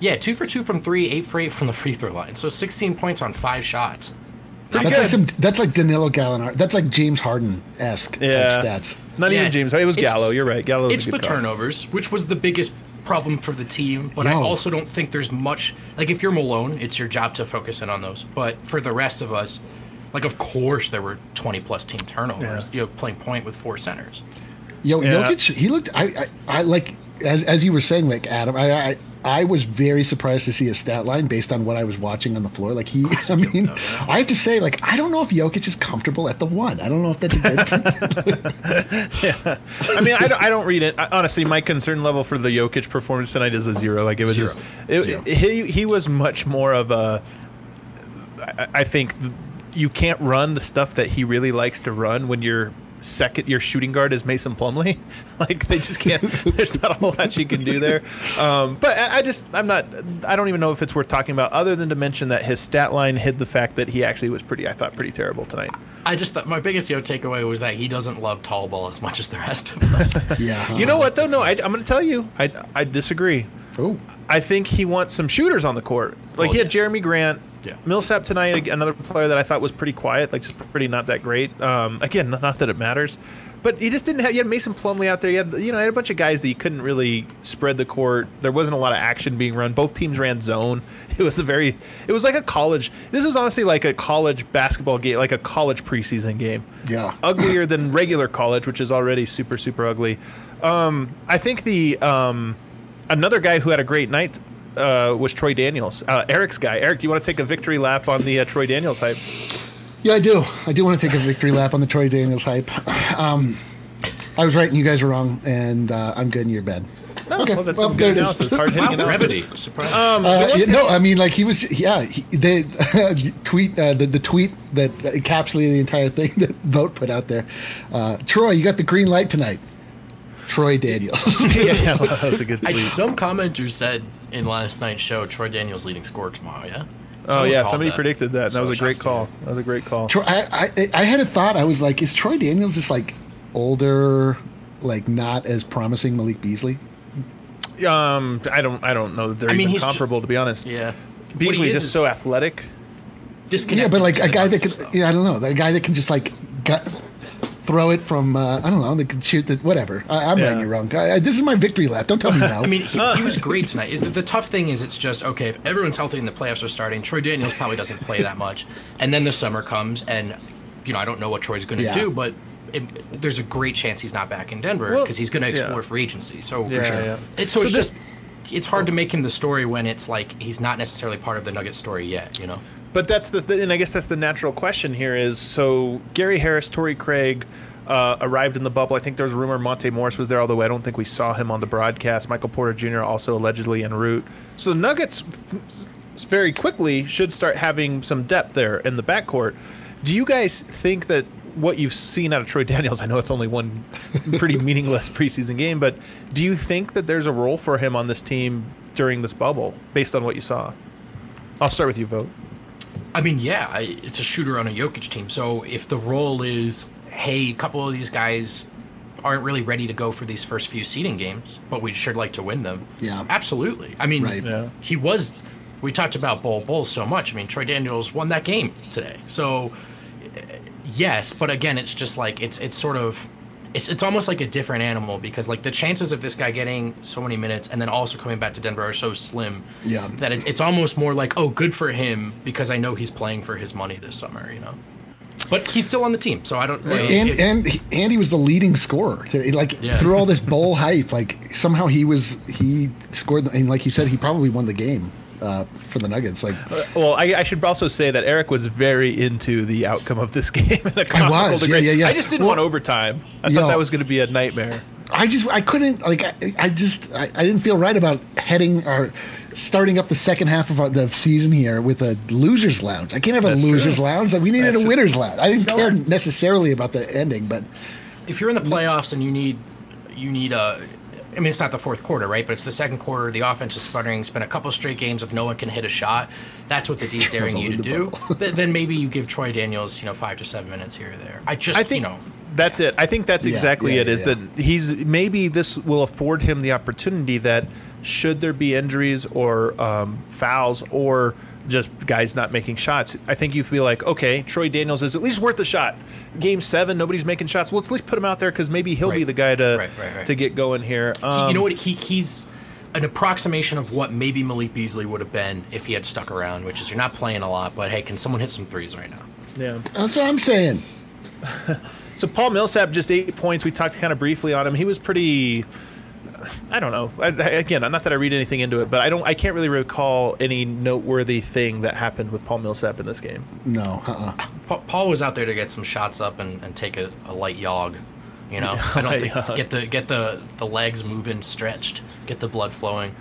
yeah, two for two from three, eight for eight from the free throw line. So 16 points on five shots. Pretty That's like some. That's like Danilo Gallinari. That's like James Harden esque Yeah. stats. Not Yeah, even James. It was it's- Gallo. You're right. Gallo's it's a the call. turnovers, which was the biggest problem for the team. But I also don't think there's much. Like if you're Malone, it's your job to focus in on those. But for the rest of us, like of course there were 20 plus team turnovers. Yeah. You know, playing point with four centers. Yo, Yeah. Jokic, he looked. I, I, I like as as you were saying, like Adam. I, I, I was very surprised to see his stat line based on what I was watching on the floor. Like he, I mean, I have to say, like I don't know if Jokic is comfortable at the one. I don't know if that's a good. yeah, I mean, I don't, I don't read it. I, honestly, my concern level for the Jokic performance tonight is a zero. Like it was Zero. just, it, Zero. he he was much more of a. I, I think th- you can't run the stuff that he really likes to run when you're second your shooting guard is Mason Plumlee. like they just can't. there's not a whole lot you can do there. Um, but I, I just I'm not. I don't even know if it's worth talking about, other than to mention that his stat line hid the fact that he actually was pretty. I thought pretty terrible tonight. I just thought my biggest yo takeaway was that he doesn't love tall ball as much as the rest of us. Yeah. You know what though? No, I, I'm going to tell you. I I disagree. Oh. I think he wants some shooters on the court. Like Oh, he had yeah. Jerami Grant, Yeah. Millsap tonight, another player that I thought was pretty quiet, like just pretty not that great. Um, again, not- not that it matters, but he just didn't have. You had Mason Plumlee out there. You had you know, you had a bunch of guys that you couldn't really spread the court. There wasn't a lot of action being run. Both teams ran zone. It was a very. It was like a college. This was honestly like a college basketball game, like a college preseason game. Yeah. uglier than regular college, which is already super super ugly. Um, I think the um, another guy who had a great night uh, was Troy Daniels, uh, Eric's guy. Eric, do you want to take a victory lap on the uh, Troy Daniels hype? Yeah, I do. I do want to take a victory lap on the Troy Daniels hype. Um, I was right and you guys were wrong, and uh, I'm good and you're bad. No, Okay, well, that's well, some good it is. analysis, hard hitting analysis. Brevity. Surprise. Uh, yeah, no, I mean, like he was, yeah. He, they tweet uh, the the tweet that encapsulated the entire thing that Vogt put out there. Uh, Troy, you got the green light tonight. Troy Daniels. yeah, well, that was a good I, tweet. some commenter said in last night's show, Troy Daniels leading scorer tomorrow. Yeah. oh yeah, somebody that. predicted that. and So that was a great call. That was a great call. Troy, I, I I had a thought. I was like, is Troy Daniels just like older, like not as promising Malik Beasley? Um, I don't, I don't know that they're I mean, even he's ju- comparable, to be honest. Yeah. What he Beasley's is just is so athletic. disconnected Yeah, but like a guy that can, yeah, I don't know, a guy that can just like gut, throw it from, uh, I don't know, They can shoot the whatever. I, I'm Yeah. right, you're wrong. I, I, this is my victory lap. Don't tell me now. I mean, he, he was great tonight. Is the, the tough thing is it's just okay if everyone's healthy and the playoffs are starting. Troy Daniels probably doesn't play that much, and then the summer comes, and you know I don't know what Troy's going to Yeah. do, but it, there's a great chance he's not back in Denver Well, because he's going to explore yeah. free agency. So Yeah, yeah. It's, so, So it's this- just it's hard to make him the story when it's like he's not necessarily part of the Nugget story yet. You know. But that's the, th- and I guess that's the natural question here is so Gary Harris, Torrey Craig uh, arrived in the bubble. I think there was a rumor Monte Morris was there, although I don't think we saw him on the broadcast. Michael Porter Jr. also allegedly en route. So the Nuggets f- very quickly should start having some depth there in the backcourt. Do you guys think that what you've seen out of Troy Daniels, I know it's only one pretty meaningless preseason game, but do you think that there's a role for him on this team during this bubble based on what you saw? I'll start with you, Vogt. I mean, yeah, I, it's a shooter on a Jokic team. So if the role is, hey, a couple of these guys aren't really ready to go for these first few seeding games, but we'd sure like to win them. Yeah. absolutely. I mean, Right. Yeah. he was. We talked about Bol Bol so much. I mean, Troy Daniels won that game today. So yes, but again, it's just like it's it's sort of. It's, it's almost like a different animal because like the chances of this guy getting so many minutes and then also coming back to Denver are so slim Yeah. that it's, it's almost more like oh good for him because I know he's playing for his money this summer you know but he's still on the team so I don't I and if- and he- was the leading scorer. To, like Yeah. through all this Bol hype, like somehow he was he scored, the, and like you said, he probably won the game uh, for the Nuggets. Like Well, I, I should also say that Eric was very into the outcome of this game in a comical was, degree. yeah, yeah, yeah. I just didn't Well, want overtime. I yo. thought that was going to be a nightmare. I just I couldn't like I, I just I, I didn't feel right about heading or starting up the second half of our, the season here with a losers lounge. I can't have a losers true. lounge. Like, we needed That's a true. winners lounge. I didn't know care necessarily about the ending, but if you're in the playoffs and you need you need a I mean, it's not the fourth quarter, right? But it's the second quarter. The offense is sputtering. It's been a couple straight games if no one can hit a shot. That's what the D's daring you to do. Th- then maybe you give Troy Daniels, you know, five to seven minutes here or there. I just, I think you know, that's it. I think that's Yeah, exactly yeah, it. yeah, Is yeah. that he's maybe this will afford him the opportunity that should there be injuries or um, fouls or just guys not making shots. I think you feel like okay, Troy Daniels is at least worth a shot. Game seven, nobody's making shots. Well, let's at least put him out there because maybe he'll be the guy to Right, right, right. to get going here. He- Um, you know what? He he's an approximation of what maybe Malik Beasley would have been if he had stuck around, which is you're not playing a lot, but hey, can someone hit some threes right now? yeah. that's what I'm saying. So Paul Millsap just eight points. We talked kind of briefly on him. He was pretty. I don't know. I, I- again, not that I read anything into it, but I don't. I can't really recall any noteworthy thing that happened with Paul Millsap in this game. No, uh-uh. Pa- Paul was out there to get some shots up and, and take a, a light jog. You know, I don't think jog. get the get the the legs moving, stretched, get the blood flowing.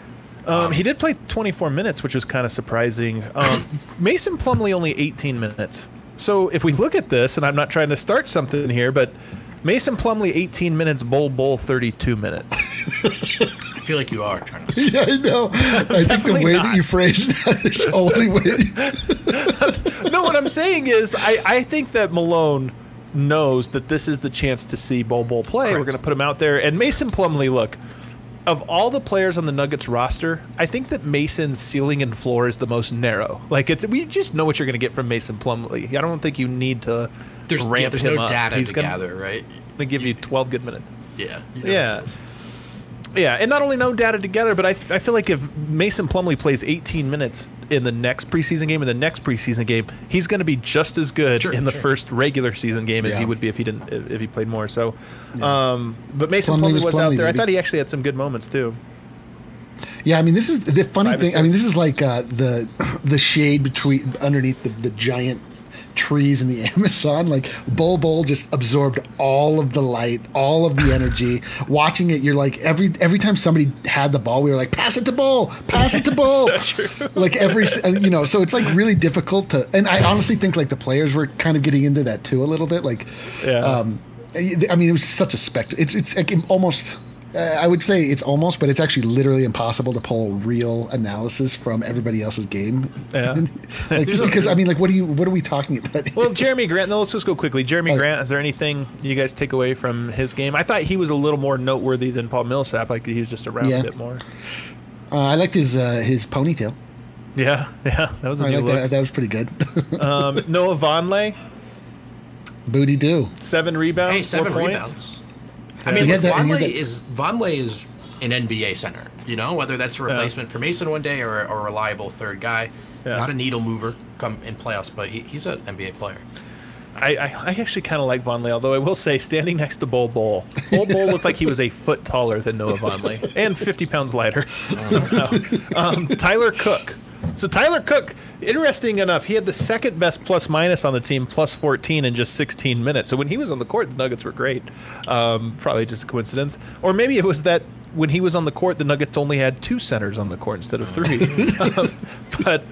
Um, he did play 24 minutes, which was kind of surprising. Um, Mason Plumlee only 18 minutes. So if we look at this, and I'm not trying to start something here, but Mason Plumlee 18 minutes, Bol Bol 32 minutes. I feel like you are trying to. Yeah, I know. I think the way not. that you phrased that is the only way. no, what I'm saying is, I, I think that Malone knows that this is the chance to see Bol Bol play. We're going to put him out there. And Mason Plumlee, look, of all the players on the Nuggets roster, I think that Mason's ceiling and floor is the most narrow. Like it's we just know what you're going to get from Mason Plumlee. I don't think you need to There's, ramp yeah, there's him no up. data He's to gonna, gather, right? gonna give you 12 good minutes. Yeah. you know. Yeah. Yeah, and not only no data together, but I, I feel like if Mason Plumlee plays 18 minutes in the next preseason game and the next preseason game, he's going to be just as good Sure, in the sure. first regular season game as he would be if he didn't if if he played more. So, um, but Mason Plumlee Plumley was was, Plumlee, out there. I thought he actually had some good moments too. Yeah, I mean, this is the funny Five thing. I mean, this is like uh, the the shade between underneath the, the giant trees in the Amazon. Like Bol Bol just absorbed all of the light, all of the energy. Watching it, you're like every every time somebody had the ball, we were like, "Pass it to Bol, pass it to Bol." like every you know, so it's like really difficult to. And I honestly think like the players were kind of getting into that too a little bit. Like, Yeah. um, I mean, it was such a spectacle. It's it's like almost. Uh, I would say it's almost, but it's actually literally impossible to pull real analysis from everybody else's game. Yeah. like just because I mean, like, what do you? What are we talking about? Well, Jerami Grant. No, let's just go quickly. Jerami Oh. Grant. Is there anything you guys take away from his game? I thought he was a little more noteworthy than Paul Millsap. Like he was just around Yeah. a bit more. Uh, I liked his uh, his ponytail. Yeah, yeah, that was a I new like look. that. That was pretty good. Um, Noah Vonleh, Booty do. seven rebounds, Hey, seven four points. I mean, look, that- Vonleh is Vonleh is an NBA center. You know, whether that's a replacement for Mason one day or, or a reliable third guy. Yeah. Not a needle mover come in playoffs, but he, he's an NBA player. I, I, I actually kind of like Vonleh, although I will say, standing next to Bol Bol, Bol Bol looked like he was a foot taller than Noah Vonleh and 50 pounds lighter. um, Tyler Cook. So Tyler Cook, interesting enough, he had the second best plus minus on the team, plus 14 in just 16 minutes. So when he was on the court, the Nuggets were great. Um, probably just a coincidence, or maybe it was that when he was on the court, the Nuggets only had two centers on the court instead of three. um, but.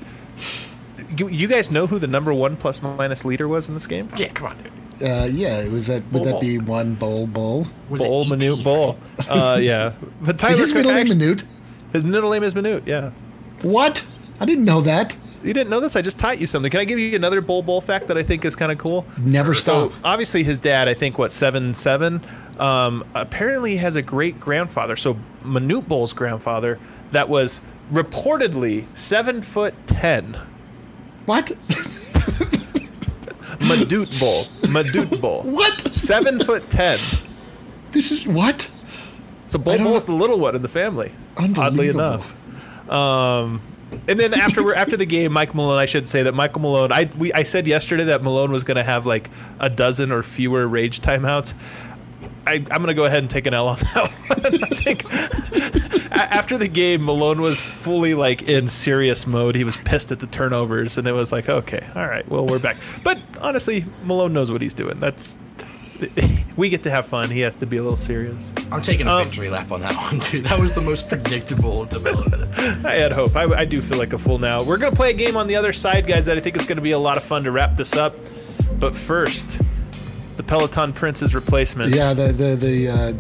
You, you guys know who the number one plus minus leader was in this game? Yeah, come on, dude. Uh, yeah, it was that would Bol that Bol. be one Bol Bol? Was it Bol, ET, Manute, Bol. Uh, yeah. But Tyler Is his Cook middle name actually- Manute? His middle name is Manute, yeah. What? I didn't know that. You didn't know this? I just taught you something. Can I give you another Bol Bol fact that I think is kind of cool? Never So stop. obviously his dad, I think what seven seven, um, apparently has a great grandfather. So Manute Bol's grandfather that was reportedly seven foot ten. What? Madute Bull. Madute Bull. What? Seven foot ten. This is what? So Bol Bol's the little one in the family. Oddly enough. Um, and then after after the game, Mike Malone, I should say that Michael Malone, I we I said yesterday that Malone was going to have like a dozen or fewer rage timeouts. I, I'm going to go ahead and take an L on that one. I think after the game, Malone was fully like in serious mode. He was pissed at the turnovers, and it was like, okay, all right, well, we're back. But honestly, Malone knows what he's doing. That's we get to have fun. He has to be a little serious. I'm taking a Um, victory lap on that one, dude. That was the most predictable development. I had hope. I, I do feel like a fool now. We're going to play a game on the other side, guys, that I think is going to be a lot of fun to wrap this up. But first, the Peloton Prince's replacement. Yeah, the the the uh,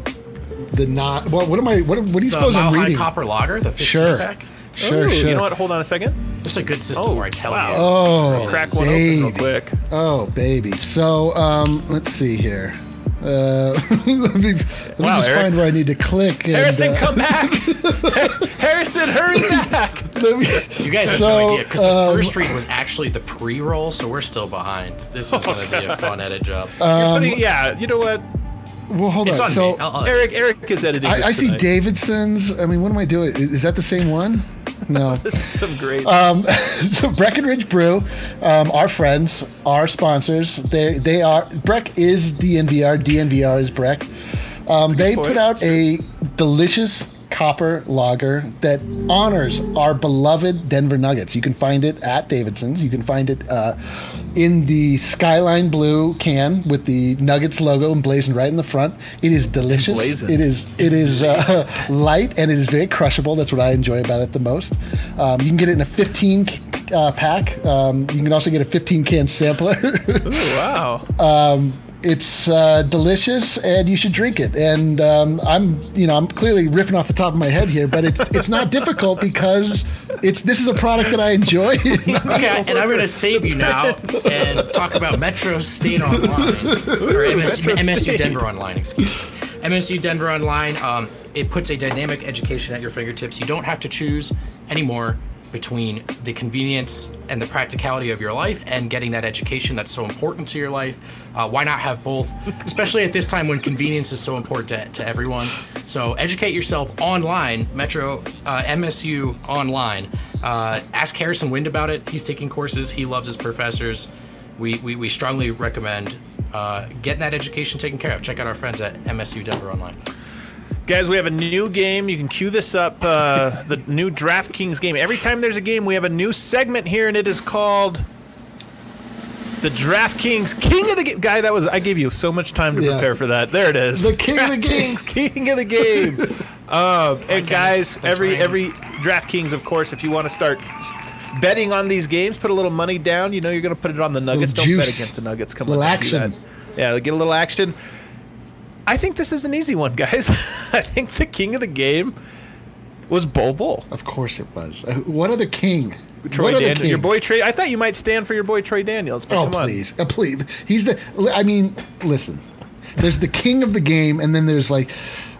the not. Well, what am I? What, what do you The suppose Mile I'm High? Copper Lager, the 15 Sure. pack. Sure, Ooh, sure. You know what? Hold on a second. It's a good system Oh, where I tell wow. you. Oh, Crack one open real baby. quick. Oh, baby. So, um, let's see here. Uh, let me, let me Wow, just Eric. find where I need to click. And, Harrison, uh, come back! Harrison, hurry back! let me- You guys have no idea because the um, first read was actually the pre-roll, so we're still behind. This is going to be a fun edit job. You're putting- yeah, you know what? well, hold it's on. on So. I'll- I'll- Eric, Eric is editing. I, I see. Davidson's. I mean, what am I doing? Is is that the same one? No. This is some great. so Breckenridge Brew, um, our friends, our sponsors. They they are Breck is DNVR. DNVR is Breck. Um, they put out a delicious copper lager that honors our beloved Denver Nuggets. You can find it at Davidson's. You can find it uh, in the skyline blue can with the Nuggets logo emblazoned right in the front. It is delicious. Emblazoned. It is it is uh, light and it is very crushable. That's what I enjoy about it the most. Um, you can get it in a 15 uh, pack. Um, you can also get a 15 can sampler. Ooh, wow. It's uh, delicious, and you should drink it. And um, I'm, you know, I'm clearly riffing off the top of my head here, but it's it's not difficult because it's this is a product that I enjoy. Okay, and I'm going to save you now and talk about Metro State Online or MSU, MSU State. Denver Online. Excuse me. MSU Denver Online. Um, it puts a dynamic education at your fingertips. You don't have to choose anymore between the convenience and the practicality of your life and getting that education that's so important to your life. Uh, why not have both? Especially at this time when convenience is so important to, to everyone. So educate yourself online. Metro uh, MSU Online. Uh, ask Harrison Wind about it. He's taking courses. He loves his professors. We, we, we strongly recommend uh, getting that education taken care of. Check out our friends at MSU Denver Online. Guys, we have a new game. You can cue this up. Uh, the new DraftKings game. Every time there's a game, we have a new segment here, and it is called the DraftKings King of the Game. Guy, that was I gave you so much time to Yeah. prepare for that. There it is. The King of the Game. King of the Game. Um, and guys, Thanks, every Ryan. every DraftKings, of course, if you want to start betting on these games, put a little money down. You know you're going to put it on the Nuggets. Don't bet against the Nuggets. Come Little on, don't do action. Yeah, get a little action. I think this is an easy one, guys. I think the king of the game was Bol Bol. of course, it was. Uh, what other king? Troy what other Daniels. Your boy Trey. I thought you might stand for your boy Trey Daniels, but Oh come on. please, uh, please. He's the. I mean, listen. There's the king of the game, and then there's like,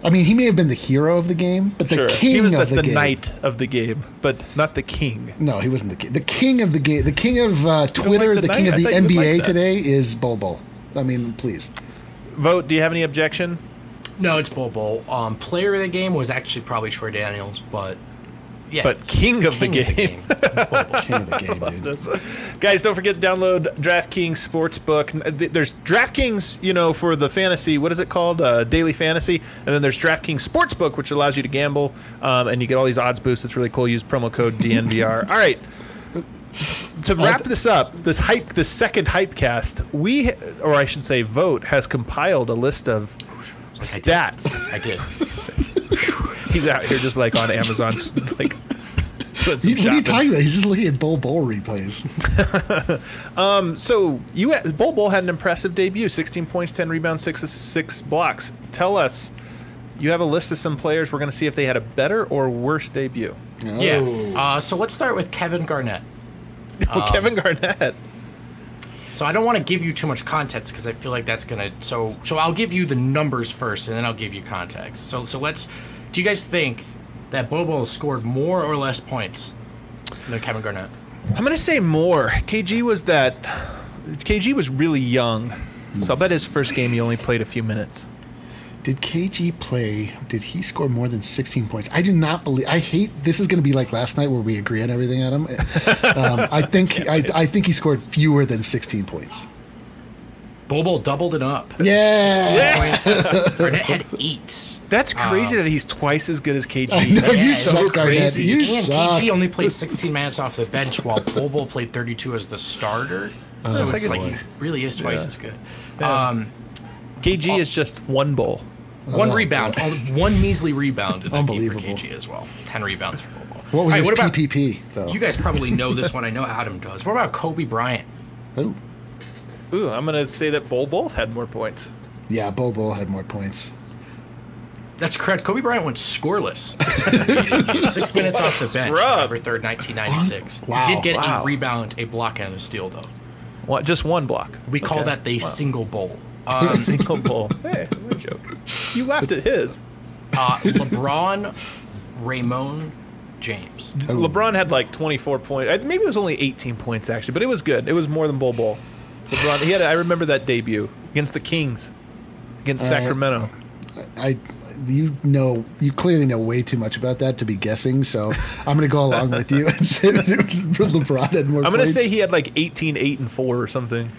I mean, he may have been the hero of the game, but the Sure. king he was of the, the, the game. knight of the game, but not the king. No, he wasn't the king. The king of the game. The king of uh, Twitter. the the, king of the thought you would NBA like today is Bobo. I mean, please. Vogt. Do you have any objection? No, it's Bol Bol. Um, player of the game was actually probably Troy Daniels, but yeah. But king of the King of game. It's Bol Bol. King of the game, dude. Guys, don't forget to download DraftKings Sportsbook. N- th- There's DraftKings, you know, for the fantasy. What is it called? Uh, daily fantasy. And then there's DraftKings Sportsbook, which allows you to gamble, um, and you get all these odds boosts. It's really cool. Use promo code DNVR. all right. To wrap this up, this hype, this second hypecast, we, or I should say, Vogt has compiled a list of stats. I did. He's out here just like on Amazon, like doing some He- what are you talking about? He's just looking at Bol Bol replays. So you Bol Bol had an impressive debut: 16 points, 10 rebounds, six six blocks. Tell us, you have a list of some players. We're going to see if they had a better or worse debut. Yeah. Oh. Uh, so let's start with Kevin Garnett. Well, um, Kevin Garnett. So I don't want to give you too much context because I feel like that's gonna. So so I'll give you the numbers first, and then I'll give you context. So so let's. Do you guys think that Bobo scored more or less points than Kevin Garnett? I'm going to say more. KG was that. KG was really young, so I bet his first game he only played a few minutes. Did KG play? Did he score more than 16 points? I do not believe. I hate. This is going to be like last night where we agree on everything, Adam. um, I think. I, I think he scored fewer than 16 points. Bobo doubled it up. Yeah. 16 points. Garnett had eight. That's crazy that he's twice as good as KG. I know That's you so suck, Garnett. crazy. You and suck. KG only played 16 minutes off the bench while Bobo played 32 as the starter. so like it's it's- like he really is twice Yeah. as good. Um, KG is just one bowl. One rebound, oh, one measly rebound in that game for Unbelievable. KG as well. 10 rebounds for Bobo. What was All right, his what about, PPP though? You guys probably know this one. I know Adam does. What about Kobe Bryant? Oh. Ooh, I'm going to say that Bol Bol had more points. Yeah, Bol Bol had more points. That's correct. Kobe Bryant went scoreless. Six minutes off the bench, Scrub. November 3rd, 1996. Wow, he did get wow. a rebound, a block, and a steal, though. What, just one block. We call that the Wow. single bowl. Um, single bowl. Hey, no joke. You laughed at his. uh, LeBron, Raymond, James. LeBron had like 24 points. Maybe it was only 18 points actually, but it was good. It was more than Bol Bol. LeBron, he had. I remember that debut against the Kings, against All right. Sacramento. I, you know, you clearly know way too much about that to be guessing. So I'm going to go along with you and say that LeBron had more. Points. I'm gonna say he had like 18, 8, and four or something.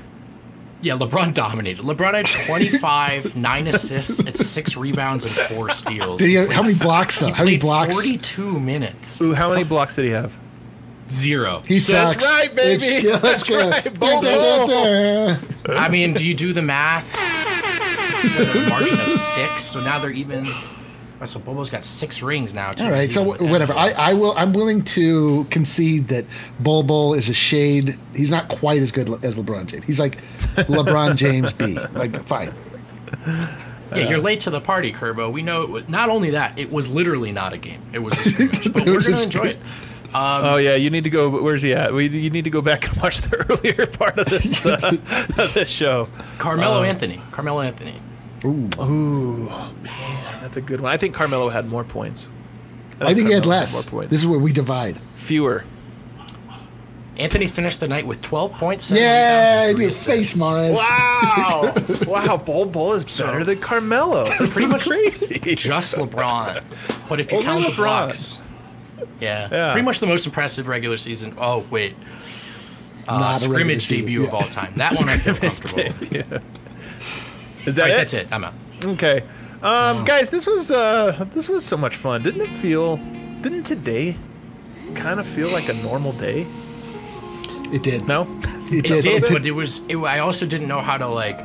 Yeah, LeBron dominated. LeBron had 25, nine assists, and six rebounds and four steals. Did he have- how many blocks though? He How many played blocks? 42 minutes. Ooh, how many blocks did he have? Zero. He That's sucks. right, baby. It's- yeah, That's good. right. Bol Bol. I mean, do you do the math? A margin of six, so now they're even. So Bobo's got six rings now. too. All right, so even with wh- whatever. I, I will. I'm willing to concede that Bol Bol is a shade. He's not quite as good as LeBron James. He's like LeBron James B. Like fine. yeah, you're late to the party, Kerbo. We know. Was, not only that, it was literally not a game. It was a scrimmage, but It we're gonna enjoy scrimmage. it. oh yeah, you need to go. Where's he at? We, you need to go back and watch the earlier part of this uh, of this show. Carmelo Anthony. Carmelo Anthony. Ooh, man, that's a good one. I think Carmelo had more points. I think he had Carmelo less. More points. This is where we divide. Fewer. Anthony finished the night with 12 points. Yeah, rebounds, and your face, assists. Mares. Wow, wow, Bol Bol is better than Carmelo. This Pretty is much crazy. Just LeBron. But if you Only count the LeBron. blocks, yeah, Yeah. pretty much the most impressive regular season. Oh wait, uh, Not scrimmage season, debut of all time. That one I feel comfortable. Is that All right, it? that's it. I'm out. Okay, um, guys, this was uh, this was so much fun. Didn't it feel? Didn't today kind of feel like a normal day? It did. No. It It did. did, but it was. It, I also didn't know how to like.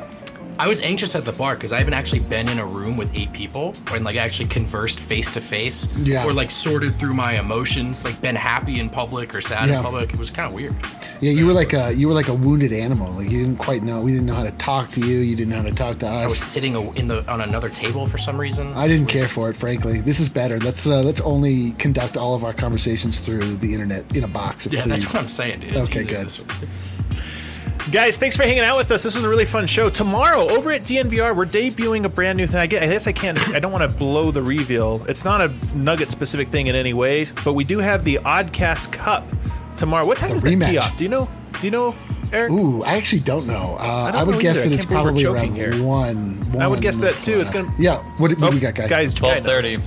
I was anxious at the bar because I haven't actually been in a room with eight people and like actually conversed face to face, or like sorted through my emotions, like been happy in public or sad Yeah. in public. It was kind of weird. Yeah, you were like a you were like a wounded animal. Like you didn't quite know. We didn't know how to talk to you. You didn't know how to talk to us. I was sitting a- in the on another table for some reason. I didn't care for it, frankly. This is better. Let's uh, let's only conduct all of our conversations through the internet in a box. If yeah, please. that's what I'm saying, dude. It's Okay, easier good. this way. Guys, thanks for hanging out with us. This was a really fun show. Tomorrow, over at DNVR, we're debuting a brand new thing. I guess, I guess I can't. I don't want to blow the reveal. It's not a Nugget specific thing in any way, but we do have the Oddcast Cup tomorrow. What time The is that tee rematch. off? Do you know? Do you know, Eric? Ooh, I actually don't know. Uh, don't I, would know guess either. that it's can't believe we're probably around here. one, one. I would guess that too. It's gonna. Yeah. What, what Oh, do we got, guys? guys. Twelve thirty.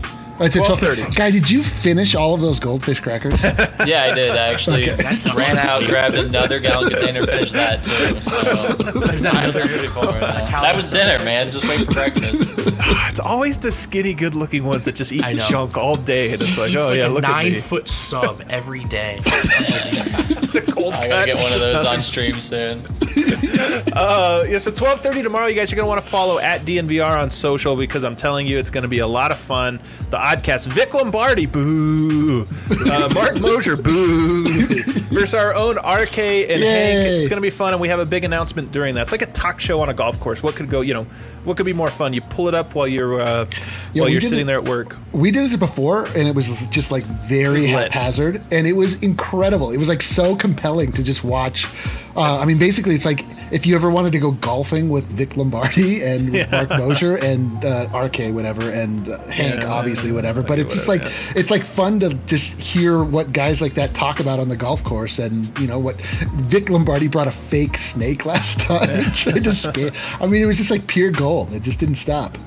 Oh, it's at 12:30. 12:30. Guy, did you finish all of those goldfish crackers? Yeah, I did. I actually That's ran out, grabbed another gallon container, finished that too. So Is that another? pretty full right now. That was dinner, man. Just wait for breakfast. It's always the skinny, good-looking ones that just eat junk all day, and it's like, oh like yeah, a look at Nine-foot sub every day. the cold I gotta cut. get one of those on stream soon. Uh, yeah, so 12:30 tomorrow. You guys are gonna want to follow at DNVR on social because I'm telling you, it's gonna be a lot of fun. The Oddcast, Vic Lombardi, boo. Uh, Mark Moser, boo. Versus our own RK and Hank. It's gonna be fun, and we have a big announcement during that. It's like a talk show on a golf course. What could go? You know, what could be more fun? You pull it up while you're uh, Yeah, while you're sitting it- there at work. we did this before, and it was just like very It was lit. haphazard, and it was incredible. It was like so compelling to just watch. Uh, I mean, basically, it's like if you ever wanted to go golfing with Vic Lombardi and with Mark Moser and uh, RK, whatever, and uh, Hank, Yeah, obviously, whatever. But it's just like it's like fun to just hear what guys like that talk about on the golf course, and you know what Vic Lombardi brought a fake snake last time. Tried to scare. I mean, it was just like pure gold. It just didn't stop.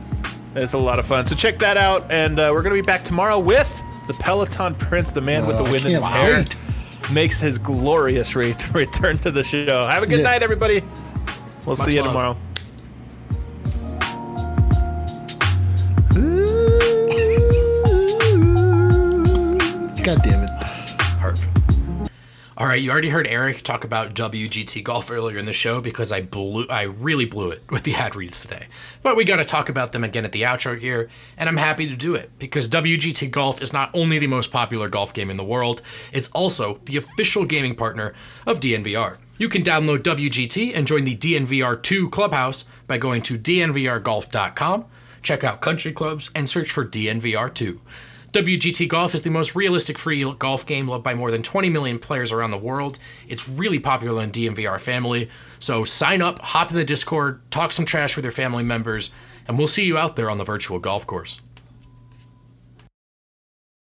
It's a lot of fun. So check that out, and uh, we're gonna be back tomorrow with the Peloton Prince, the man with the Oh, wind in his can't hair. Makes his glorious re- return to the show. Have a good Yeah. night, everybody. We'll see you love. tomorrow. God damn it. All right, you already heard Eric talk about WGT golf earlier in the show because I blew, I really blew it with the ad reads today. But we got to talk about them again at the outro here, and I'm happy to do it because WGT Golf is not only the most popular golf game in the world, it's also the official gaming partner of DNVR. You can download WGT and join the DNVR2 clubhouse by going to dnvrgolf.com, check out country clubs, and search for DNVR2. WGT Golf is the most realistic free golf game loved by more than 20 million players around the world. It's really popular in DNVR family. So sign up, hop in the Discord, talk some trash with your family members, and we'll see you out there on the virtual golf course.